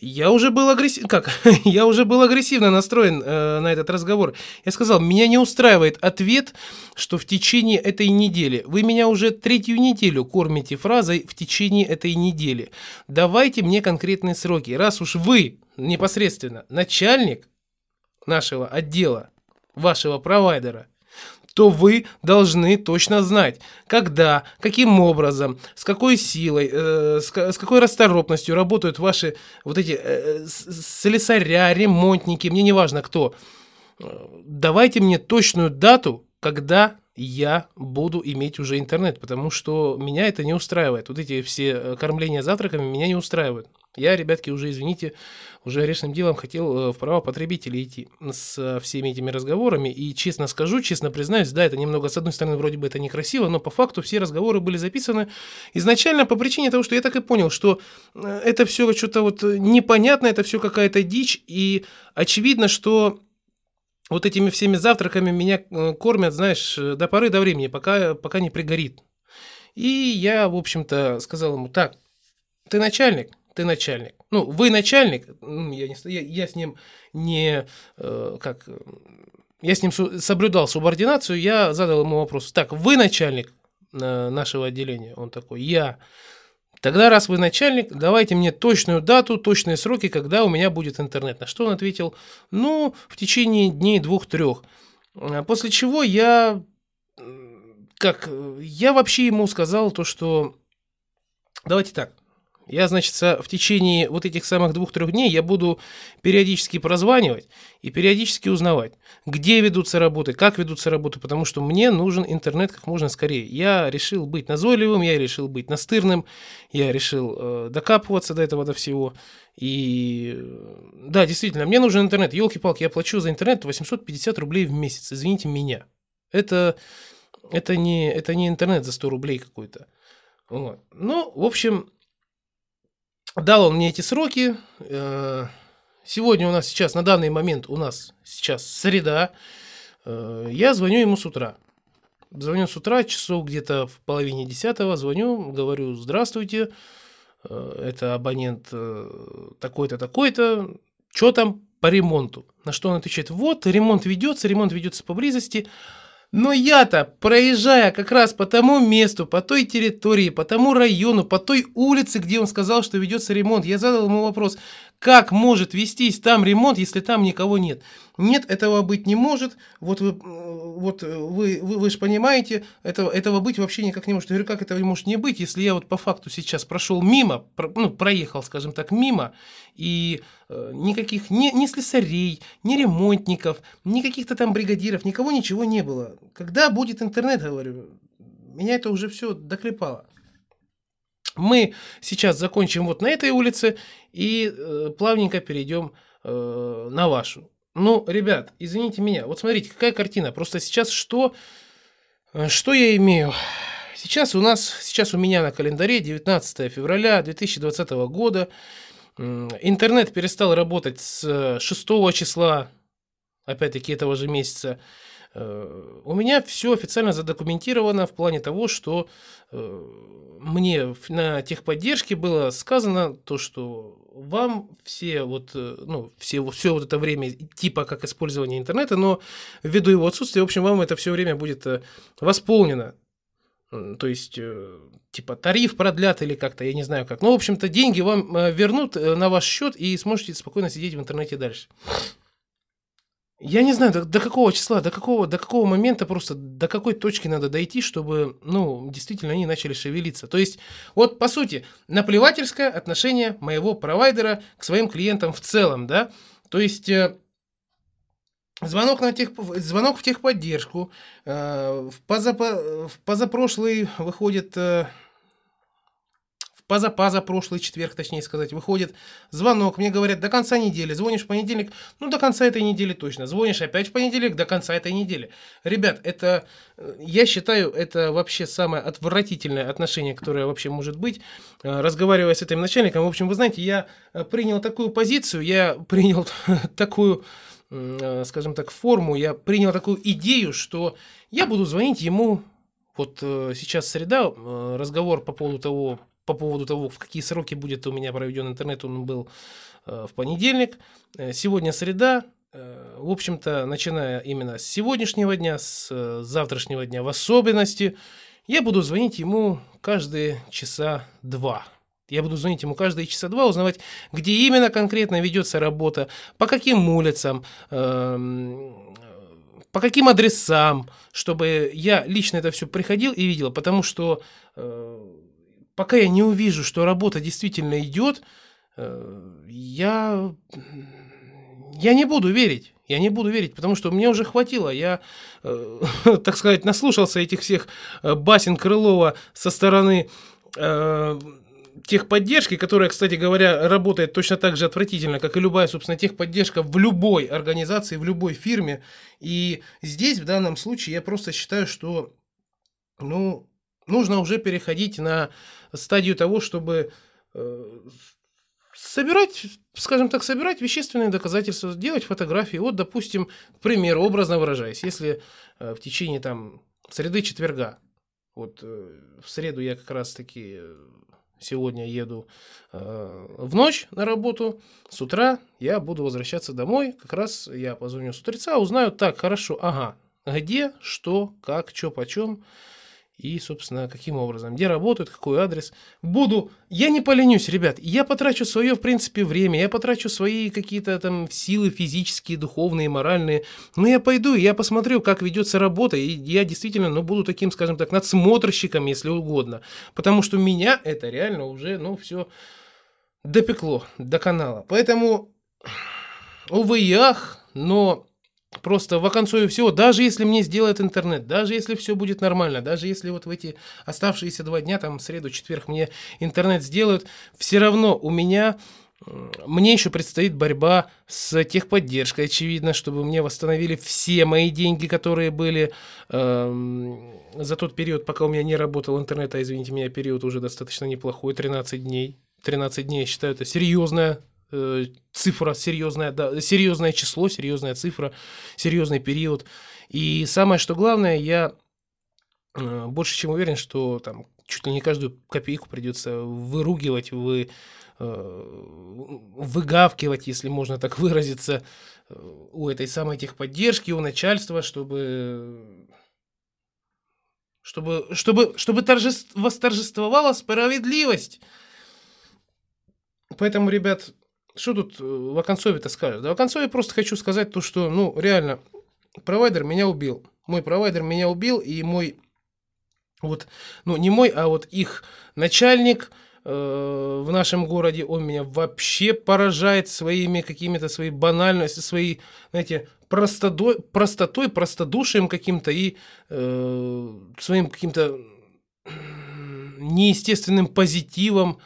Я уже был агрессив... как? (laughs) я уже был агрессивно настроен э, на этот разговор. Я сказал, меня не устраивает ответ, что в течение этой недели. Вы меня уже третью неделю кормите фразой в течение этой недели. Давайте мне конкретные сроки. Раз уж вы непосредственно начальник нашего отдела, вашего провайдера, то вы должны точно знать, когда, каким образом, с какой силой, э, с, с какой расторопностью работают ваши вот эти э, слесаря, ремонтники, мне не важно кто. Давайте мне точную дату, когда я буду иметь уже интернет, потому что меня это не устраивает. Вот эти все э, кормления завтраками меня не устраивают. Я, ребятки, уже, извините, уже грешным делом хотел э, в права потребителей идти с всеми этими разговорами. И честно скажу, честно признаюсь, да, это немного, с одной стороны, вроде бы это некрасиво, но по факту все разговоры были записаны изначально по причине того, что я так и понял, что э, это все что-то вот непонятно, это все какая-то дичь. И очевидно, что вот этими всеми завтраками меня э, кормят, знаешь, до поры до времени, пока, пока не пригорит. И я, в общем-то, сказал ему, так, ты начальник, ты начальник. Ну, вы начальник, я, не, я, я с ним не, э, как, я с ним соблюдал субординацию, я задал ему вопрос, так, вы начальник э, нашего отделения? Он такой, я. Тогда, раз вы начальник, давайте мне точную дату, точные сроки, когда у меня будет интернет. На что он ответил, ну, в течение дней двух-трех. А после чего я, как, я вообще ему сказал то, что, давайте так, я, значит, в течение вот этих самых двух-трех дней я буду периодически прозванивать и периодически узнавать, где ведутся работы, как ведутся работы, потому что мне нужен интернет как можно скорее. Я решил быть назойливым, я решил быть настырным, я решил э, докапываться до этого, до всего. И да, действительно, мне нужен интернет. Елки-палки, я плачу за интернет 850 рублей в месяц, извините меня. Это, это, не, это не интернет за 100 рублей какой-то. Вот. Ну, в общем, Дал он мне эти сроки. Э, сегодня у нас сейчас, на данный момент у нас сейчас среда. Э, я звоню ему с утра. Звоню с утра, часов где-то в половине десятого, звоню, говорю, здравствуйте, э, это абонент такой-то, такой-то, что там по ремонту? На что он отвечает, вот, ремонт ведется, ремонт ведется поблизости, но я-то, проезжая как раз по тому месту, по той территории, по тому району, по той улице, где он сказал, что ведется ремонт, я задал ему вопрос, как может вестись там ремонт, если там никого нет? Нет, этого быть не может. Вот вы, вот вы, вы, вы же понимаете, этого, этого быть вообще никак не может. Я говорю, как этого может не быть, если я вот по факту сейчас прошел мимо, про, ну, проехал, скажем так, мимо, и э, никаких ни, ни слесарей, ни ремонтников, ни каких-то там бригадиров, никого ничего не было. Когда будет интернет, говорю, меня это уже все доклепало. Мы сейчас закончим вот на этой улице и э, плавненько перейдем э, на вашу. Ну, ребят, извините меня. Вот смотрите, какая картина. Просто сейчас что, э, что я имею? Сейчас у нас, сейчас у меня на календаре 19 февраля 2020 года. Интернет перестал работать с 6 числа, опять-таки, этого же месяца. Э, у меня все официально задокументировано в плане того, что э, мне на техподдержке было сказано то, что вам все вот, э, ну, все, все вот это время типа как использование интернета, но ввиду его отсутствия, в общем, вам это все время будет восполнено. То есть, типа, тариф продлят или как-то, я не знаю как. Ну, в общем-то, деньги вам вернут на ваш счет и сможете спокойно сидеть в интернете дальше. Я не знаю, до, до какого числа, до какого, до какого момента просто, до какой точки надо дойти, чтобы, ну, действительно они начали шевелиться. То есть, вот, по сути, наплевательское отношение моего провайдера к своим клиентам в целом, да. То есть, э, звонок, на тех, звонок в техподдержку, э, в, позапо, в позапрошлый выходит... Позапаза прошлый четверг, точнее сказать, выходит звонок, мне говорят, до конца недели, звонишь в понедельник, ну, до конца этой недели точно, звонишь опять в понедельник, до конца этой недели. Ребят, это, э, я считаю, это вообще самое отвратительное отношение, которое вообще может быть, э, разговаривая с этим начальником. В общем, вы знаете, я э, принял такую позицию, я принял (laughs) такую скажем так, форму, я принял такую идею, что я буду звонить ему, вот сейчас среда, разговор по поводу того, по поводу того, в какие сроки будет у меня проведен интернет, он был э, в понедельник. Э, сегодня среда. Э, в общем-то, начиная именно с сегодняшнего дня, с завтрашнего дня в особенности, я буду звонить ему каждые часа два. Я буду звонить ему каждые часа два, узнавать, где именно конкретно ведется работа, по каким улицам, эм, по каким адресам, чтобы я лично это все приходил и видел, потому что пока я не увижу, что работа действительно идет, э, я, я не буду верить. Я не буду верить, потому что мне уже хватило. Я, э, (laughs) так сказать, наслушался этих всех э, басен Крылова со стороны э, техподдержки, которая, кстати говоря, работает точно так же отвратительно, как и любая, собственно, техподдержка в любой организации, в любой фирме. И здесь, в данном случае, я просто считаю, что, ну, нужно уже переходить на стадию того, чтобы э, собирать, скажем так, собирать вещественные доказательства, делать фотографии. Вот, допустим, к примеру, образно выражаясь, если э, в течение там среды четверга, вот э, в среду я как раз-таки сегодня еду в ночь на работу, с утра я буду возвращаться домой, как раз я позвоню с утреца, узнаю, так, хорошо, ага, где, что, как, что, почем, и, собственно, каким образом, где работают, какой адрес. Буду, я не поленюсь, ребят, я потрачу свое, в принципе, время, я потрачу свои какие-то там силы физические, духовные, моральные, но я пойду, я посмотрю, как ведется работа, и я действительно, ну, буду таким, скажем так, надсмотрщиком, если угодно, потому что меня это реально уже, ну, все допекло до канала. Поэтому, увы и ах, но просто в оконцове всего, даже если мне сделают интернет, даже если все будет нормально, даже если вот в эти оставшиеся два дня, там, среду, четверг мне интернет сделают, все равно у меня мне еще предстоит борьба с техподдержкой, очевидно, чтобы мне восстановили все мои деньги, которые были э, за тот период, пока у меня не работал интернет, а извините меня, период уже достаточно неплохой, 13 дней. 13 дней, я считаю, это серьезная цифра серьезная, да, серьезное число, серьезная цифра, серьезный период. И самое, что главное, я э, больше чем уверен, что там чуть ли не каждую копейку придется выругивать, вы, э, выгавкивать, если можно так (laughs) выразиться, у этой самой техподдержки, у начальства, чтобы чтобы, чтобы, чтобы торжеств, восторжествовала справедливость. Поэтому, ребят, что тут э, в Оконцове-то скажешь? Да в Оконцове просто хочу сказать то, что, ну, реально, провайдер меня убил. Мой провайдер меня убил, и мой, вот, ну, не мой, а вот их начальник э, в нашем городе, он меня вообще поражает своими какими-то, своей банальностью, своей, знаете, простодой, простотой, простодушием каким-то и э, своим каким-то неестественным позитивом.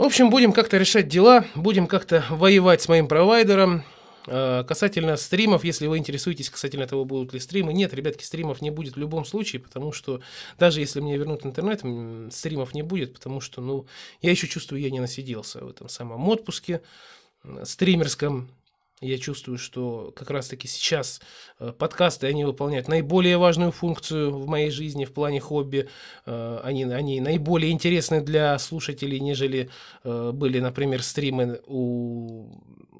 В общем, будем как-то решать дела, будем как-то воевать с моим провайдером. Э, касательно стримов, если вы интересуетесь касательно того, будут ли стримы, нет, ребятки, стримов не будет в любом случае, потому что даже если мне вернут интернет, стримов не будет, потому что, ну, я еще чувствую, я не насиделся в этом самом отпуске стримерском, я чувствую, что как раз-таки сейчас э, подкасты, они выполняют наиболее важную функцию в моей жизни в плане хобби. Э, они, они наиболее интересны для слушателей, нежели э, были, например, стримы у,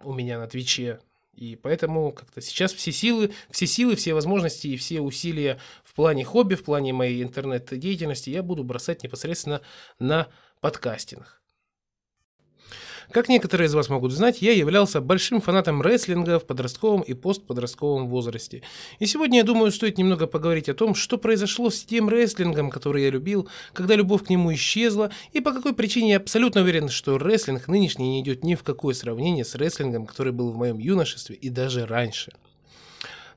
у меня на Твиче. И поэтому как-то сейчас все силы, все силы, все возможности и все усилия в плане хобби, в плане моей интернет-деятельности я буду бросать непосредственно на подкастинг. Как некоторые из вас могут знать, я являлся большим фанатом рестлинга в подростковом и постподростковом возрасте. И сегодня, я думаю, стоит немного поговорить о том, что произошло с тем рестлингом, который я любил, когда любовь к нему исчезла, и по какой причине я абсолютно уверен, что рестлинг нынешний не идет ни в какое сравнение с рестлингом, который был в моем юношестве и даже раньше.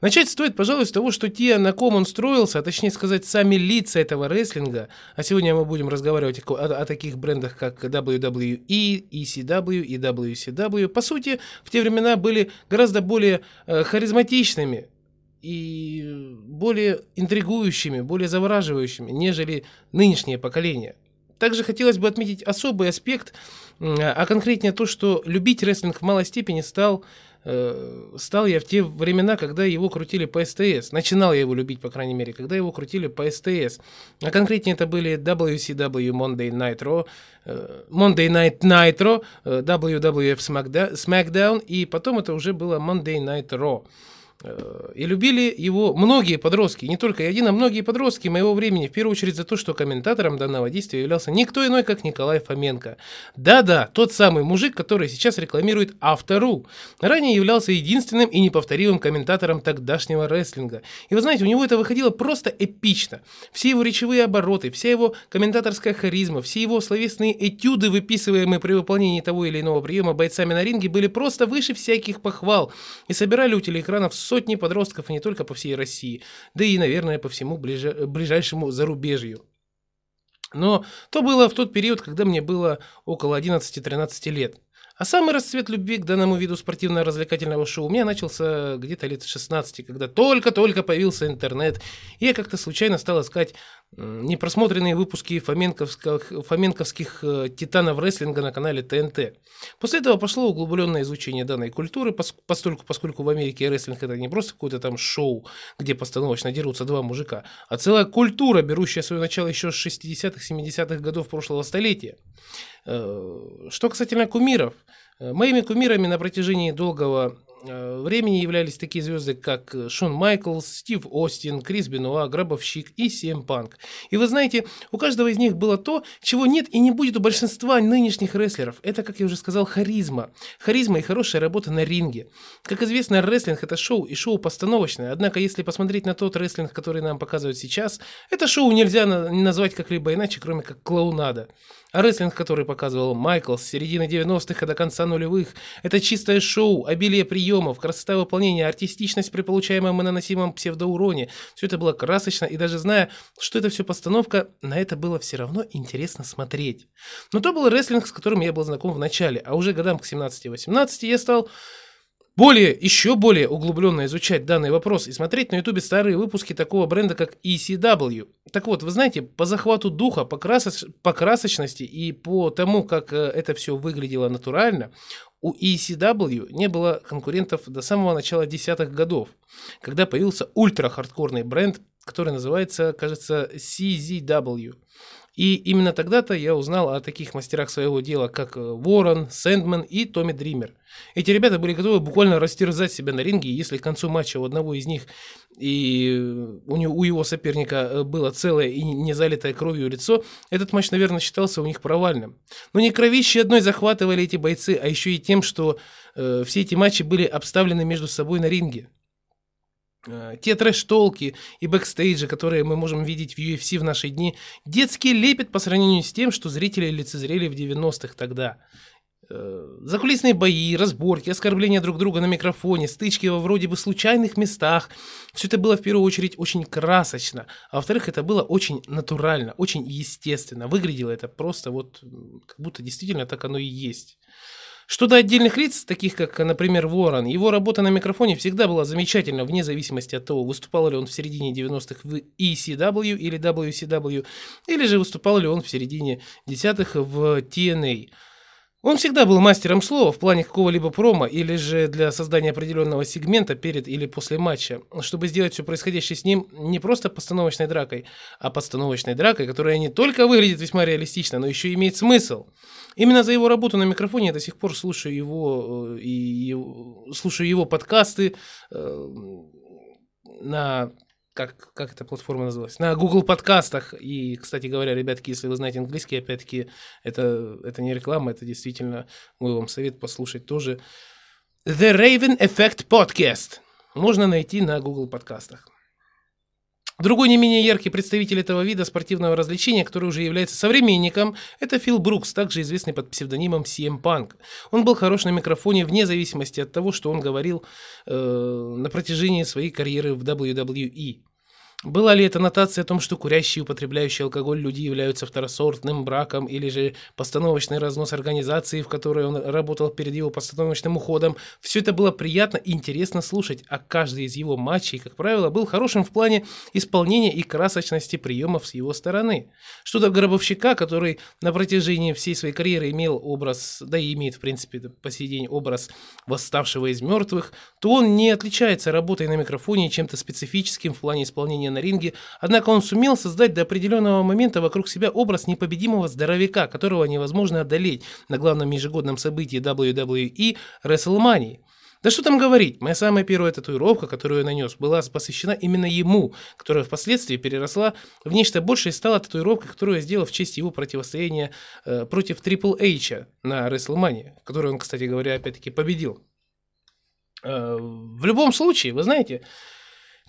Начать стоит, пожалуй, с того, что те, на ком он строился, а точнее сказать, сами лица этого рестлинга, а сегодня мы будем разговаривать о, о, о таких брендах, как WWE, ECW и WCW, по сути, в те времена были гораздо более э, харизматичными и более интригующими, более завораживающими, нежели нынешнее поколение. Также хотелось бы отметить особый аспект, а конкретнее то, что любить рестлинг в малой степени стал стал я в те времена, когда его крутили по СТС. Начинал я его любить, по крайней мере, когда его крутили по СТС. А конкретнее это были WCW Monday Night Raw, э, Monday Night Nitro, э, WWF SmackDown, и потом это уже было Monday Night Raw. Э, и любили его многие подростки, не только один, а многие подростки моего времени, в первую очередь за то, что комментатором данного действия являлся никто иной, как Николай Фоменко. Да-да, тот самый мужик, который сейчас рекламирует Автору. Ранее являлся единственным и неповторимым комментатором тогдашнего рестлинга. И вы знаете, у него это выходило просто эпично. Все его речевые обороты, вся его комментаторская харизма, все его словесные этюды, выписываемые при выполнении того или иного приема бойцами на ринге, были просто выше всяких похвал и собирали у телеэкранов сотни подростков не только по всей России, да и, наверное, по всему ближ... ближайшему зарубежью. Но то было в тот период, когда мне было около 11-13 лет. А самый расцвет любви к данному виду спортивно-развлекательного шоу у меня начался где-то лет 16, когда только-только появился интернет, и я как-то случайно стал искать непросмотренные выпуски фоменковских, фоменковских э, титанов рестлинга на канале ТНТ. После этого пошло углубленное изучение данной культуры, поскольку, поскольку в Америке рестлинг это не просто какое-то там шоу, где постановочно дерутся два мужика, а целая культура, берущая свое начало еще с 60-х, 70-х годов прошлого столетия. Э, что касательно кумиров, э, моими кумирами на протяжении долгого Э, времени являлись такие звезды, как Шон Майклс, Стив Остин, Крис Бенуа, Гробовщик и Сиэм Панк. И вы знаете, у каждого из них было то, чего нет и не будет у большинства нынешних рестлеров. Это, как я уже сказал, харизма. Харизма и хорошая работа на ринге. Как известно, рестлинг это шоу и шоу постановочное. Однако, если посмотреть на тот рестлинг, который нам показывают сейчас, это шоу нельзя назвать как-либо иначе, кроме как клоунада. Рестлинг, который показывал Майкл с середины 90-х и до конца нулевых, это чистое шоу, обилие приемов, красота выполнения, артистичность при получаемом и наносимом псевдоуроне. Все это было красочно, и даже зная, что это все постановка, на это было все равно интересно смотреть. Но то был рестлинг, с которым я был знаком в начале, а уже годам к 17-18 я стал более, еще более углубленно изучать данный вопрос и смотреть на ютубе старые выпуски такого бренда, как ECW. Так вот, вы знаете, по захвату духа, по, красоч... по красочности и по тому, как э, это все выглядело натурально, у ECW не было конкурентов до самого начала десятых годов, когда появился ультра-хардкорный бренд, который называется, кажется, CZW. И именно тогда-то я узнал о таких мастерах своего дела, как Ворон, Сэндман и Томми Дример. Эти ребята были готовы буквально растерзать себя на ринге, если к концу матча у одного из них и у, него, у его соперника было целое и не залитое кровью лицо, этот матч, наверное, считался у них провальным. Но не кровищей одной захватывали эти бойцы, а еще и тем, что э, все эти матчи были обставлены между собой на ринге. Э, те трэш-толки и бэкстейджи, которые мы можем видеть в UFC в наши дни, детский лепет по сравнению с тем, что зрители лицезрели в 90-х тогда. Э, закулисные бои, разборки, оскорбления друг друга на микрофоне, стычки во вроде бы случайных местах. Все это было в первую очередь очень красочно, а во-вторых, это было очень натурально, очень естественно. Выглядело это просто вот, как будто действительно так оно и есть. Что до отдельных лиц, таких как, например, Ворон, его работа на микрофоне всегда была замечательна, вне зависимости от того, выступал ли он в середине 90-х в ECW или WCW, или же выступал ли он в середине десятых в TNA. Он всегда был мастером слова в плане какого-либо промо или же для создания определенного сегмента перед или после матча, чтобы сделать все происходящее с ним не просто постановочной дракой, а постановочной дракой, которая не только выглядит весьма реалистично, но еще и имеет смысл. Именно за его работу на микрофоне я до сих пор слушаю его, э, и, и слушаю его подкасты э, на как, как эта платформа называлась? На Google подкастах. И, кстати говоря, ребятки, если вы знаете английский, опять-таки, это, это не реклама, это действительно мой вам совет послушать тоже. The Raven Effect Podcast. Можно найти на Google подкастах. Другой не менее яркий представитель этого вида спортивного развлечения, который уже является современником, это Фил Брукс, также известный под псевдонимом CM Punk. Он был хорош на микрофоне вне зависимости от того, что он говорил э, на протяжении своей карьеры в WWE. Была ли это нотация о том, что курящие и употребляющие алкоголь люди являются второсортным браком, или же постановочный разнос организации, в которой он работал перед его постановочным уходом, все это было приятно и интересно слушать, а каждый из его матчей, как правило, был хорошим в плане исполнения и красочности приемов с его стороны. Что до Гробовщика, который на протяжении всей своей карьеры имел образ, да и имеет в принципе по сей день образ восставшего из мертвых, то он не отличается работой на микрофоне чем-то специфическим в плане исполнения на ринге, однако он сумел создать до определенного момента вокруг себя образ непобедимого здоровяка, которого невозможно одолеть на главном ежегодном событии WWE WrestleMania. Да что там говорить, моя самая первая татуировка, которую я нанес, была посвящена именно ему, которая впоследствии переросла в нечто большее и стала татуировкой, которую я сделал в честь его противостояния э, против Triple H на WrestleMania, в которой он, кстати говоря, опять-таки победил. Э, в любом случае, вы знаете,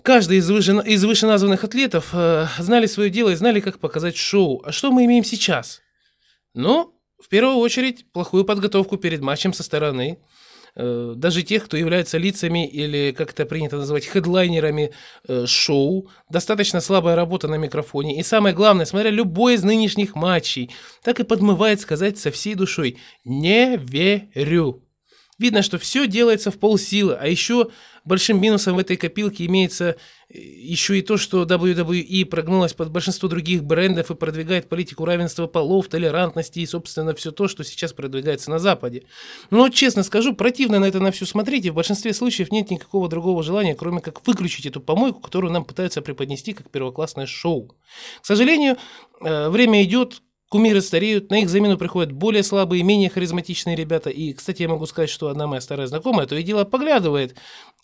Каждый из, выше, из вышеназванных атлетов э, знали свое дело и знали, как показать шоу. А что мы имеем сейчас? Ну, в первую очередь, плохую подготовку перед матчем со стороны. Э, даже тех, кто является лицами или, как это принято называть, хедлайнерами э, шоу. Достаточно слабая работа на микрофоне. И самое главное, смотря любой из нынешних матчей, так и подмывает сказать со всей душой «не верю». Видно, что все делается в полсилы, а еще большим минусом в этой копилке имеется э, еще и то, что WWE прогнулась под большинство других брендов и продвигает политику равенства полов, толерантности и, собственно, все то, что сейчас продвигается на Западе. Но, честно скажу, противно на это на все смотреть, и в большинстве случаев нет никакого другого желания, кроме как выключить эту помойку, которую нам пытаются преподнести как первоклассное шоу. К сожалению, э, время идет, Кумиры стареют, на их замену приходят более слабые, менее харизматичные ребята. И, кстати, я могу сказать, что одна моя старая знакомая то и дело поглядывает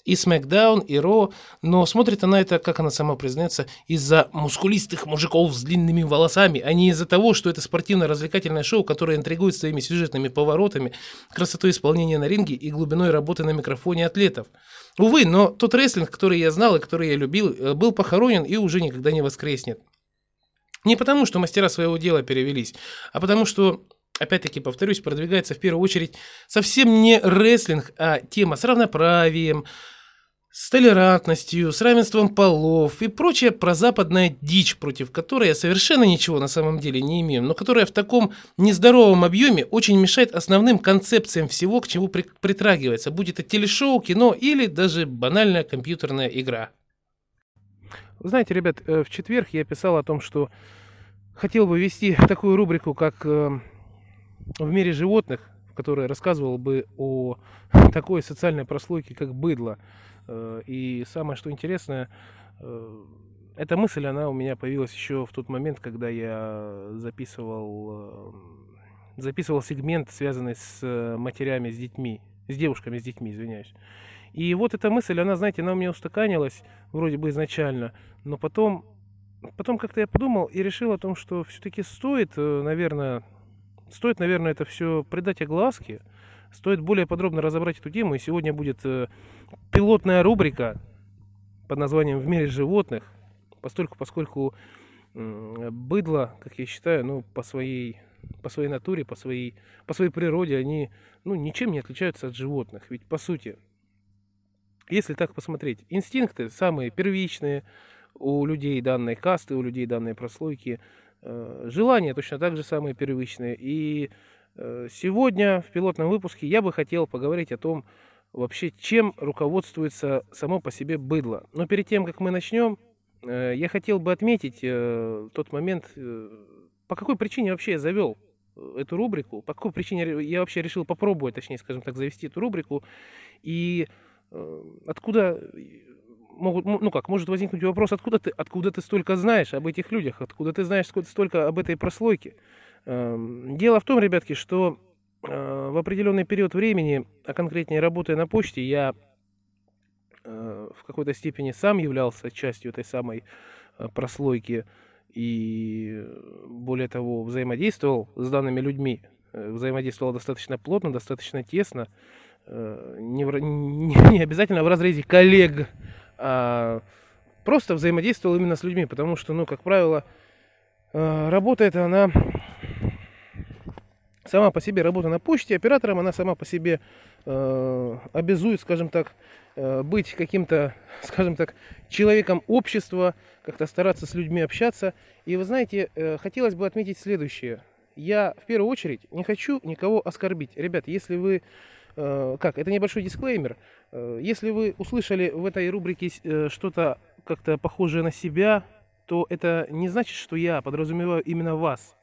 и SmackDown, и Ро, но смотрит она это, как она сама признается, из-за мускулистых мужиков с длинными волосами, а не из-за того, что это спортивно-развлекательное шоу, которое интригует своими сюжетными поворотами, красотой исполнения на ринге и глубиной работы на микрофоне атлетов. Увы, но тот рестлинг, который я знал и который я любил, э, был похоронен и уже никогда не воскреснет. Не потому, что мастера своего дела перевелись, а потому что, опять-таки, повторюсь, продвигается в первую очередь совсем не рестлинг, а тема с равноправием, с толерантностью, с равенством полов и прочая прозападная дичь, против которой я совершенно ничего на самом деле не имею, но которая в таком нездоровом объеме очень мешает основным концепциям всего, к чему притрагивается, будь это телешоу, кино или даже банальная компьютерная игра. Знаете, ребят, э, в четверг я писал о том, что хотел бы вести такую рубрику, как э, «В мире животных», в которой рассказывал бы о (laughs) такой социальной прослойке, как быдло. Э, и самое, что интересное, эта мысль, она у меня появилась еще в тот момент, когда я записывал, э, записывал сегмент, связанный с э, матерями, с детьми, с девушками, с детьми, извиняюсь. И вот эта мысль, она, знаете, она у меня устаканилась вроде бы изначально, но потом, потом как-то я подумал и решил о том, что все-таки стоит, э, наверное, стоит, наверное, это все придать огласке, стоит более подробно разобрать эту тему, и сегодня будет пилотная рубрика под названием «В мире животных», постольку, поскольку быдло, как я считаю, ну, по своей, по своей натуре, по своей, по своей природе, они ну, ничем не отличаются от животных. Ведь, по сути, если так посмотреть, инстинкты самые первичные у людей данной касты, у людей данной прослойки, э, желания точно так же самые первичные. И э, сегодня в пилотном выпуске я бы хотел поговорить о том, вообще, чем руководствуется само по себе быдло. Но перед тем, как мы начнем, Э, я хотел бы отметить тот момент, по какой причине вообще я завел эту рубрику, по какой причине я вообще решил попробовать, точнее, скажем так, завести эту рубрику, и откуда могут, ну как, может возникнуть вопрос, откуда ты, откуда ты столько знаешь об этих людях, откуда ты знаешь столько об этой прослойке. Эм, дело в том, ребятки, что в определенный период времени, а конкретнее работая на почте, я Э, в какой-то степени сам являлся частью этой самой э, прослойки и более того взаимодействовал с данными людьми, э, взаимодействовал достаточно плотно, достаточно тесно, не, в, (laughs) не, обязательно в разрезе коллег, а просто взаимодействовал именно с людьми, потому что, ну, как правило, работа эта, она сама по себе работа на почте оператором, она сама по себе э, обязует, скажем так, э, быть каким-то, (laughs) скажем так, человеком общества, как-то стараться с людьми общаться. И вы знаете, э, хотелось бы отметить следующее. Я в первую очередь не хочу никого оскорбить. Ребят, если вы э, как, это небольшой дисклеймер. Э, если вы услышали в этой рубрике э, что-то как-то похожее на себя, то это не значит, что я подразумеваю именно вас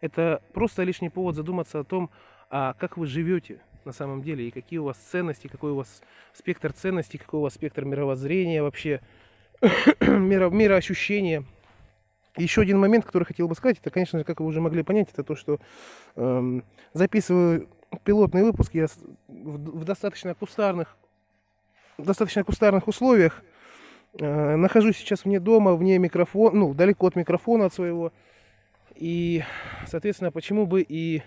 это просто лишний повод задуматься о том, а как вы живете на самом деле, и какие у вас ценности, какой у вас спектр ценностей, какой у вас спектр мировоззрения вообще, (coughs) миро, мироощущения. Еще один момент, который хотел бы сказать, это, конечно же, как вы уже могли понять, это то, что эм, записываю пилотный выпуск я в, достаточно кустарных, достаточно кустарных условиях. Э, нахожусь сейчас вне дома, вне микрофона, ну, далеко от микрофона от своего. И, соответственно, почему бы и,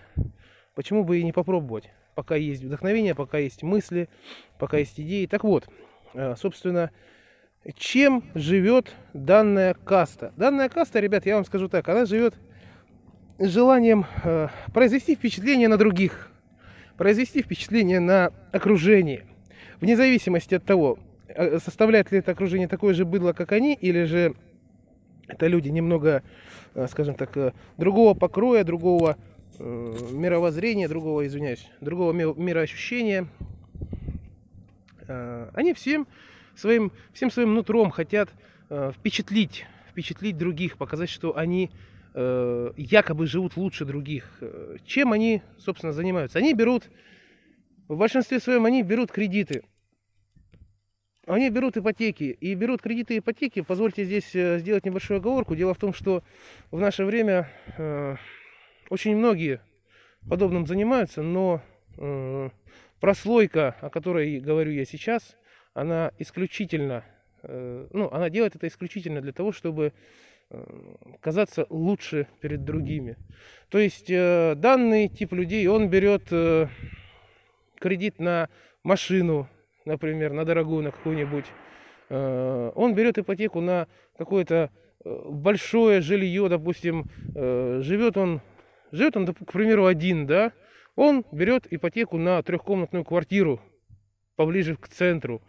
почему бы и не попробовать? Пока есть вдохновение, пока есть мысли, пока есть идеи. Так вот, э, собственно, чем живет данная каста? Данная каста, ребят, я вам скажу так, она живет желанием э, произвести впечатление на других, произвести впечатление на окружение. Вне зависимости от того, э, составляет ли это окружение такое же быдло, как они, или же это люди немного Э, скажем так, э, другого покроя, другого мировоззрения, другого, извиняюсь, другого мироощущения. Они всем своим, всем своим нутром хотят впечатлить, впечатлить других, показать, что они якобы живут лучше других. Чем они, собственно, занимаются? Они берут, в большинстве своем, они берут кредиты – они берут ипотеки и берут кредиты и ипотеки. Позвольте здесь э, сделать небольшую оговорку. Дело в том, что в наше время э, очень многие подобным занимаются, но э, прослойка, о которой говорю я сейчас, она исключительно, э, ну, она делает это исключительно для того, чтобы э, казаться лучше перед другими. То есть э, данный тип людей, он берет э, кредит на машину, например, на дорогую, на какую-нибудь, э, он берет ипотеку на какое-то э, большое жилье, допустим, э, живет он, живет он, к примеру, один, да, он берет ипотеку на трехкомнатную квартиру поближе к центру.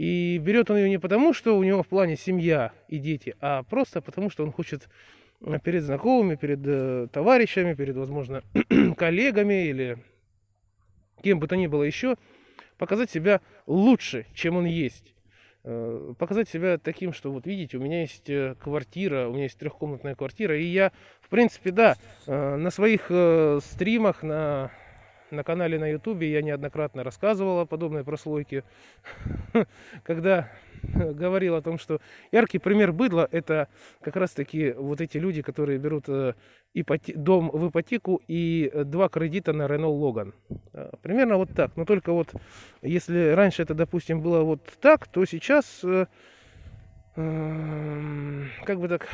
И берет он ее не потому, что у него в плане семья и дети, а просто потому, что он хочет перед знакомыми, перед товарищами, перед, возможно, (clears throat) коллегами или кем бы то ни было еще – показать себя лучше, чем он есть. Э, показать себя таким, что вот видите, у меня есть э, квартира, у меня есть трехкомнатная квартира, и я, в принципе, да, э, на своих стримах, на, на канале на ютубе я неоднократно рассказывал о подобной прослойке, (laughs) когда говорил о том, что яркий пример быдла – это как раз-таки вот эти люди, которые берут э, ипоте- дом в ипотеку и э, два кредита на Renault Logan. Э, Примерно вот так. Но только вот если раньше это, допустим, было вот так, то сейчас, э, эм, как бы так,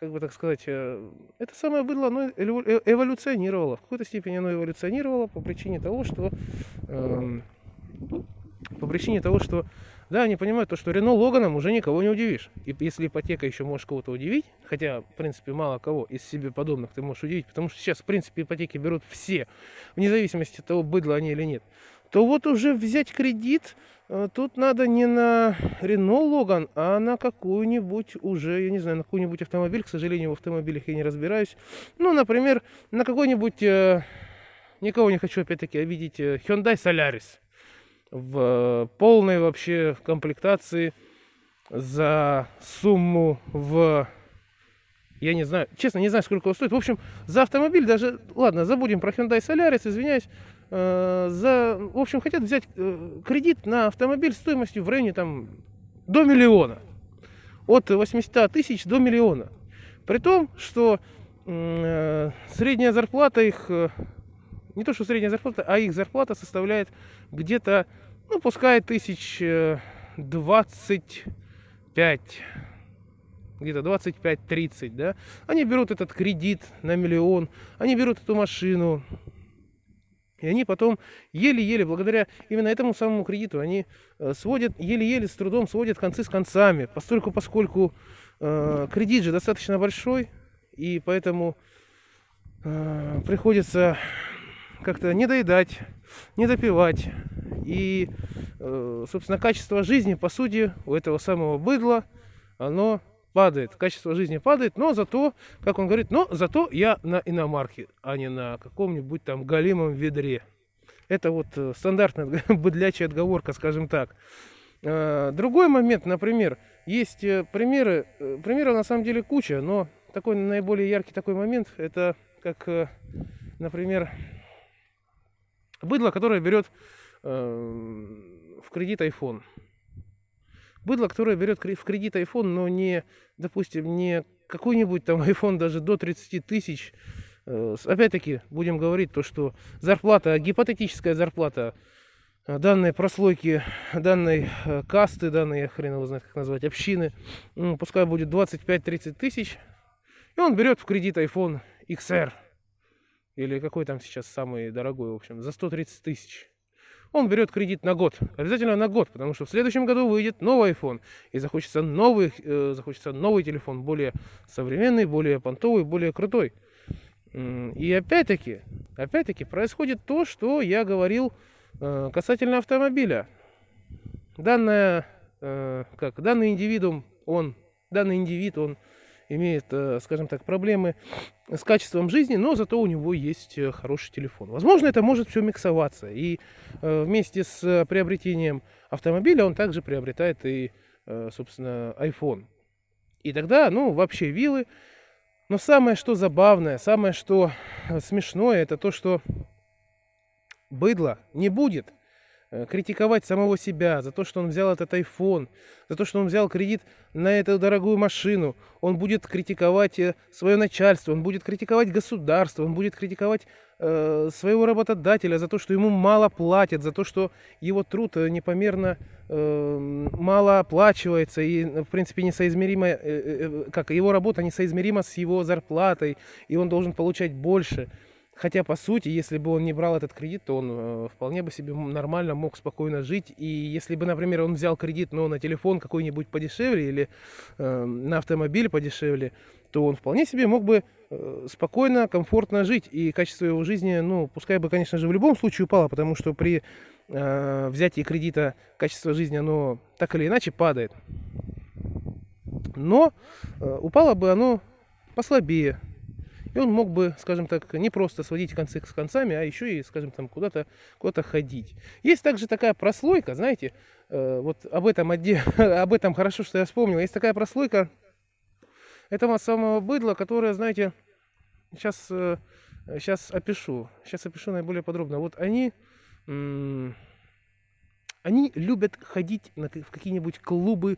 как бы так сказать, э, это самое быдло, оно э- эволюционировало. В какой-то степени оно эволюционировало по причине того, что эм, по причине того, что да, они понимают то, что Рено Логаном уже никого не удивишь. И если ипотека еще можешь кого-то удивить, хотя, в принципе, мало кого из себе подобных ты можешь удивить, потому что сейчас, в принципе, ипотеки берут все, вне зависимости от того, быдло они или нет, то вот уже взять кредит, э, тут надо не на Рено Логан, а на какую-нибудь уже, я не знаю, на какой-нибудь автомобиль, к сожалению, в автомобилях я не разбираюсь. Ну, например, на какой-нибудь, э, никого не хочу опять-таки обидеть, э, Hyundai Solaris в э, полной вообще комплектации за сумму в... Я не знаю, честно, не знаю, сколько он стоит. В общем, за автомобиль даже... Ладно, забудем про Hyundai Solaris, извиняюсь. Э, за... В общем, хотят взять э, кредит на автомобиль стоимостью в районе там до миллиона. От 800 тысяч до миллиона. При том, что э, средняя зарплата их... не то, что средняя зарплата, а их зарплата составляет где-то, ну, пускай тысяч э, 25, где-то 25-30, да, они берут этот кредит на миллион, они берут эту машину, и они потом еле-еле, благодаря именно этому самому кредиту, они э, сводят, еле-еле с трудом сводят концы с концами, постольку, поскольку э, кредит же достаточно большой, и поэтому э, приходится как-то не доедать, не допивать. И, э, собственно, качество жизни, по сути, у этого самого быдла, оно падает. Качество жизни падает, но зато, как он говорит, но зато я на иномарке, а не на каком-нибудь там галимом ведре. Это вот э, стандартная (laughs) быдлячая отговорка, скажем так. Э, Другой момент, например, есть э, примеры, э, примеров на самом деле куча, но такой наиболее яркий такой момент, это как, например, быдло, которое берет в кредит iPhone. Быдло, которое берет в кредит iPhone, но не, допустим, не какой-нибудь там (laughs) iPhone даже до 30 тысяч. Э, Опять-таки, будем говорить то, что зарплата, гипотетическая зарплата э, данной прослойки, данной э, касты, данной, хрен его знает, как назвать, общины, м, пускай будет 25-30 тысяч, и он берет в кредит iPhone XR, или какой там сейчас самый дорогой, в общем, за 130 тысяч. Он берет кредит на год, обязательно на год, потому что в следующем году выйдет новый iPhone, и захочется новый, э, захочется новый телефон, более современный, более понтовый, более крутой. И опять-таки, опять-таки происходит то, что я говорил э, касательно автомобиля. Данная, э, как, данный индивидуум, он, данный индивид, он имеет, э, скажем так, проблемы с качеством жизни, но зато у него есть э, хороший телефон. Возможно, это может все миксоваться. И э, вместе с приобретением автомобиля он также приобретает и, собственно, iPhone. И тогда, ну, вообще вилы. Но самое, что забавное, самое, что смешное, это то, что быдло не будет критиковать самого себя за то, что он взял этот iPhone, за то, что он взял кредит на эту дорогую машину. Он будет критиковать свое начальство, он будет критиковать государство, он будет критиковать э, своего работодателя за то, что ему мало платят, за то, что его труд э, непомерно э, мало оплачивается и, э, в принципе, несоизмеримо, э, э, э, как его работа несоизмерима с его зарплатой, и он должен получать больше. Хотя, по сути, если бы он не брал этот кредит, то он э, вполне бы себе нормально мог спокойно жить. И если бы, например, он взял кредит, но на телефон какой-нибудь подешевле или э, на автомобиль подешевле, то он вполне себе мог бы э, спокойно, комфортно жить. И качество его жизни, ну, пускай бы, конечно же, в любом случае упало, потому что при э, взятии кредита качество жизни, оно так или иначе падает. Но э, упало бы оно послабее. И он мог бы, скажем так, не просто сводить концы с концами, а еще и, скажем, там куда-то куда ходить. Есть также такая прослойка, знаете, э, вот об этом, отде- (laughs) об этом хорошо, что я вспомнил. Есть такая прослойка этого самого быдла, которое, знаете, сейчас, сейчас опишу. Сейчас опишу наиболее подробно. Вот они, они любят ходить на, в какие-нибудь клубы,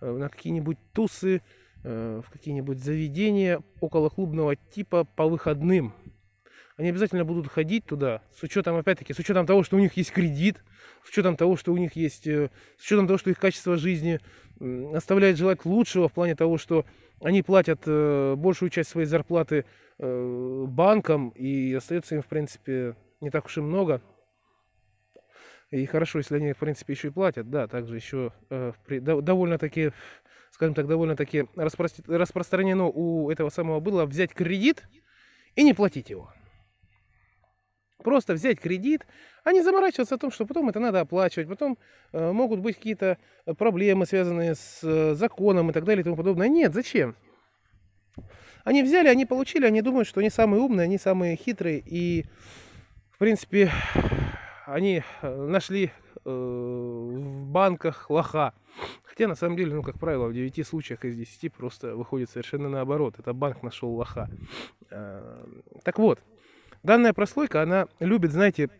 э, на какие-нибудь тусы, э, в какие-нибудь заведения около клубного типа по выходным. Они обязательно будут ходить туда, с учетом, опять-таки, с учетом того, что у них есть кредит, с учетом того, что у них есть, э, с учетом того, что их качество жизни оставляет желать лучшего в плане того, что они платят большую часть своей зарплаты банкам, и остается им, в принципе, не так уж и много. И хорошо, если они, в принципе, еще и платят, да, также еще э, довольно-таки, скажем так, довольно-таки распро, распространено у этого самого было взять кредит и не платить его. Просто взять кредит, а не заморачиваться о том, что потом это надо оплачивать, потом э, могут быть какие-то проблемы, связанные с э, законом и так далее и тому подобное. Нет, зачем? Они взяли, они получили, они думают, что они самые умные, они самые хитрые и, в принципе, они э, нашли э, в банках лоха. Хотя на самом деле, ну, как правило, в 9 случаях из 10 просто выходит совершенно наоборот. Это банк нашел лоха. Э, так вот, данная прослойка, она любит, знаете,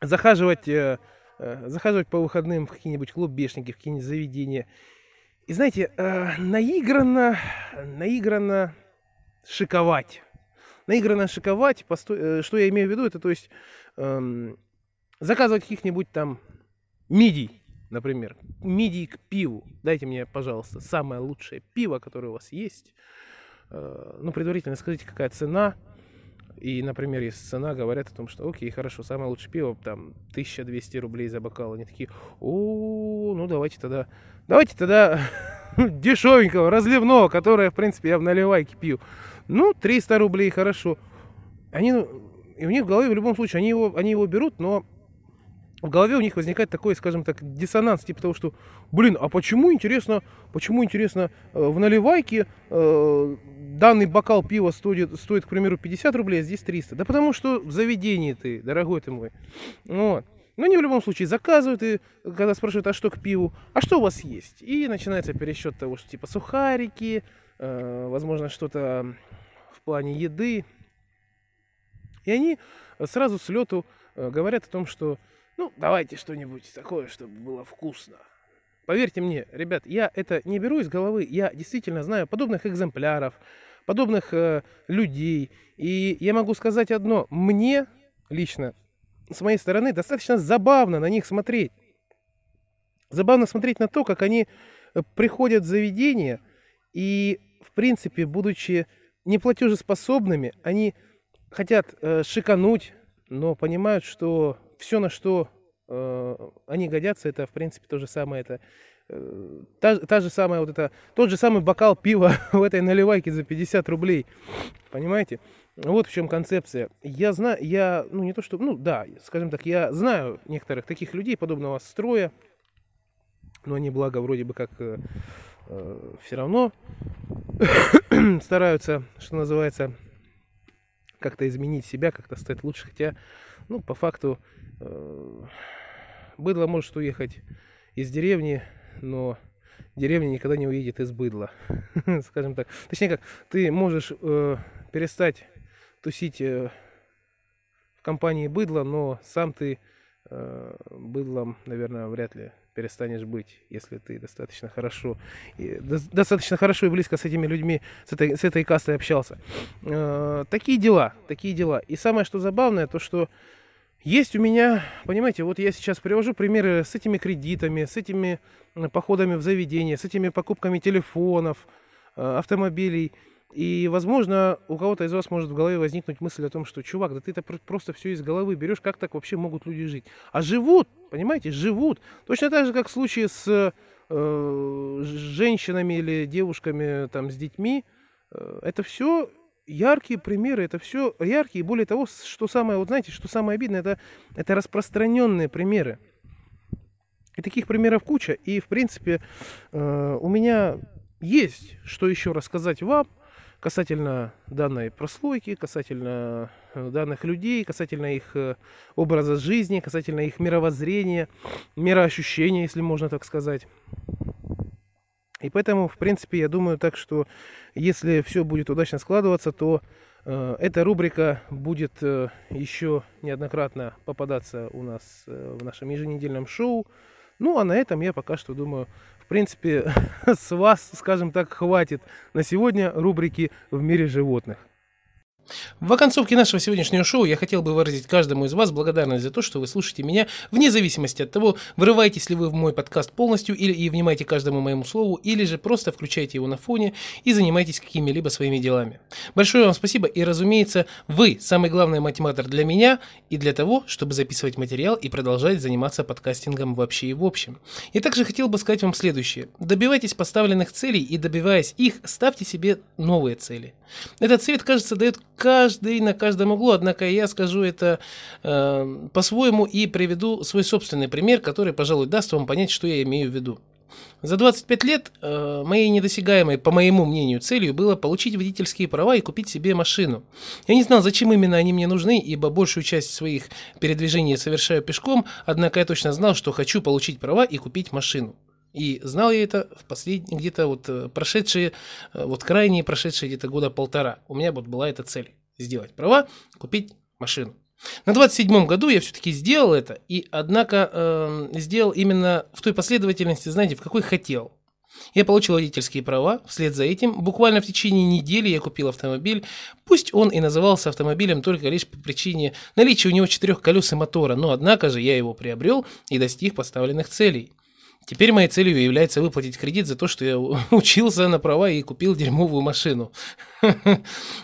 захаживать, э, э, захаживать по выходным в какие-нибудь клубешники, в какие-нибудь заведения. И знаете, э, наигранно, наигранно шиковать. Наигранно шиковать, что я имею в виду, это то есть эм, заказывать каких-нибудь там мидий, например, мидий к пиву. Дайте мне, пожалуйста, самое лучшее пиво, которое у вас есть. Э, ну, предварительно скажите, какая цена. И, например, если цена, говорят о том, что окей, хорошо, самое лучшее пиво, там, 1200 рублей за бокал. Они такие, о, ну давайте тогда, давайте тогда (laughs) дешевенького, разливного, которое, в принципе, я в наливайке пью. Ну, 300 рублей, хорошо. Они, и у них в голове в любом случае, они его, они его берут, но в голове у них возникает такой, скажем так, диссонанс, типа того, что, блин, а почему, интересно, почему, интересно, э, в наливайке э, данный бокал пива стоит, стоит, к примеру, 50 рублей, а здесь 300? Да потому что в заведении ты, дорогой ты мой. Вот. Но они в любом случае заказывают, и когда спрашивают, а что к пиву, а что у вас есть? И начинается пересчет того, что типа сухарики, э, возможно, что-то в плане еды. И они сразу с лету э, говорят о том, что ну, давайте что-нибудь такое, чтобы было вкусно. Поверьте мне, ребят, я это не беру из головы. Я действительно знаю подобных экземпляров, подобных э, людей. И я могу сказать одно. Мне лично, с моей стороны, достаточно забавно на них смотреть. Забавно смотреть на то, как они э, приходят в заведение и, в принципе, будучи неплатежеспособными, они хотят э, шикануть, но понимают, что все, на что э, они годятся, это, в принципе, то же самое, это э, та, та же самая вот это, тот же самый бокал пива (laughs) в этой наливайке за 50 рублей. Понимаете? Вот в чем концепция. Я знаю, я, ну не то что, ну да, скажем так, я знаю некоторых таких людей подобного строя, но они, благо, вроде бы как э, э, все равно (coughs) стараются, что называется, как-то изменить себя, как-то стать лучше, хотя, ну, по факту, быдло может уехать из деревни, но деревня никогда не уедет из быдла, (laughs) скажем так. Точнее как, ты можешь э, перестать тусить э, в компании быдла, но сам ты э, быдлом, наверное, вряд ли перестанешь быть, если ты достаточно хорошо, и, до, достаточно хорошо и близко с этими людьми, с этой, с этой кастой общался. Э, такие дела, такие дела. И самое, что забавное, то, что есть у меня, понимаете, вот я сейчас привожу примеры с этими кредитами, с этими походами в заведение, с этими покупками телефонов, э, автомобилей. И, возможно, у кого-то из вас может в голове возникнуть мысль о том, что, чувак, да ты это просто все из головы берешь, как так вообще могут люди жить? А живут, понимаете, живут. Точно так же, как в случае с э, женщинами или девушками, там, с детьми. Э, это все яркие примеры, это все яркие. Более того, что самое, вот знаете, что самое обидное, это, это распространенные примеры. И таких примеров куча. И, в принципе, э, у меня есть что еще рассказать вам касательно данной прослойки, касательно э, данных людей, касательно их э, образа жизни, касательно их мировоззрения, мироощущения, если можно так сказать. И поэтому, в принципе, я думаю так, что если все будет удачно складываться, то Э, Эта рубрика будет э, еще неоднократно попадаться у нас э, в нашем еженедельном шоу. Ну, а на этом я пока что думаю, в принципе, (laughs) с вас, скажем так, хватит на сегодня рубрики «В мире животных». В оконцовке нашего сегодняшнего шоу я хотел бы выразить каждому из вас благодарность за то, что вы слушаете меня, вне зависимости от того, вырываетесь ли вы в мой подкаст полностью или и внимаете каждому моему слову, или же просто включаете его на фоне и занимаетесь какими-либо своими делами. Большое вам спасибо и, разумеется, вы самый главный мотиватор для меня и для того, чтобы записывать материал и продолжать заниматься подкастингом вообще и в общем. И также хотел бы сказать вам следующее. Добивайтесь поставленных целей и добиваясь их, ставьте себе новые цели. Этот совет, кажется, дает каждый на каждом углу, однако я скажу это э, по-своему и приведу свой собственный пример, который, пожалуй, даст вам понять, что я имею в виду. За 25 лет э, моей недосягаемой, по моему мнению, целью было получить водительские права и купить себе машину. Я не знал, зачем именно они мне нужны, ибо большую часть своих передвижений совершаю пешком, однако я точно знал, что хочу получить права и купить машину. И знал я это в последние, где-то вот э, прошедшие, э, вот крайние прошедшие где-то года полтора. У меня вот была эта цель. Сделать права, купить машину. На 27-м году я все-таки сделал это, и однако э, сделал именно в той последовательности, знаете, в какой хотел. Я получил водительские права, вслед за этим буквально в течение недели я купил автомобиль, пусть он и назывался автомобилем только лишь по причине наличия у него четырех колес и мотора, но однако же я его приобрел и достиг поставленных целей. Теперь моей целью является выплатить кредит за то, что я (laughs) учился на права и купил дерьмовую машину.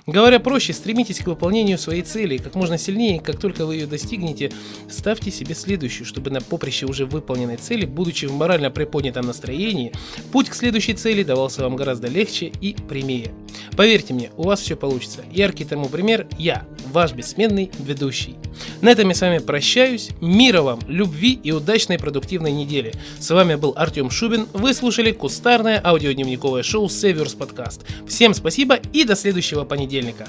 Говоря проще, стремитесь к выполнению своей цели как можно сильнее, как только вы ее достигнете, ставьте себе следующую, чтобы на поприще уже выполненной цели, будучи в морально приподнятом настроении, путь к следующей цели давался вам гораздо легче и прямее. Поверьте мне, у вас все получится. Яркий тому пример – я, ваш бессменный ведущий. На этом я с вами прощаюсь. Мира вам, любви и удачной продуктивной недели. С вами был Артем Шубин. Вы слушали кустарное аудиодневниковое шоу Северс Подкаст. Всем спасибо и до следующего понедельника.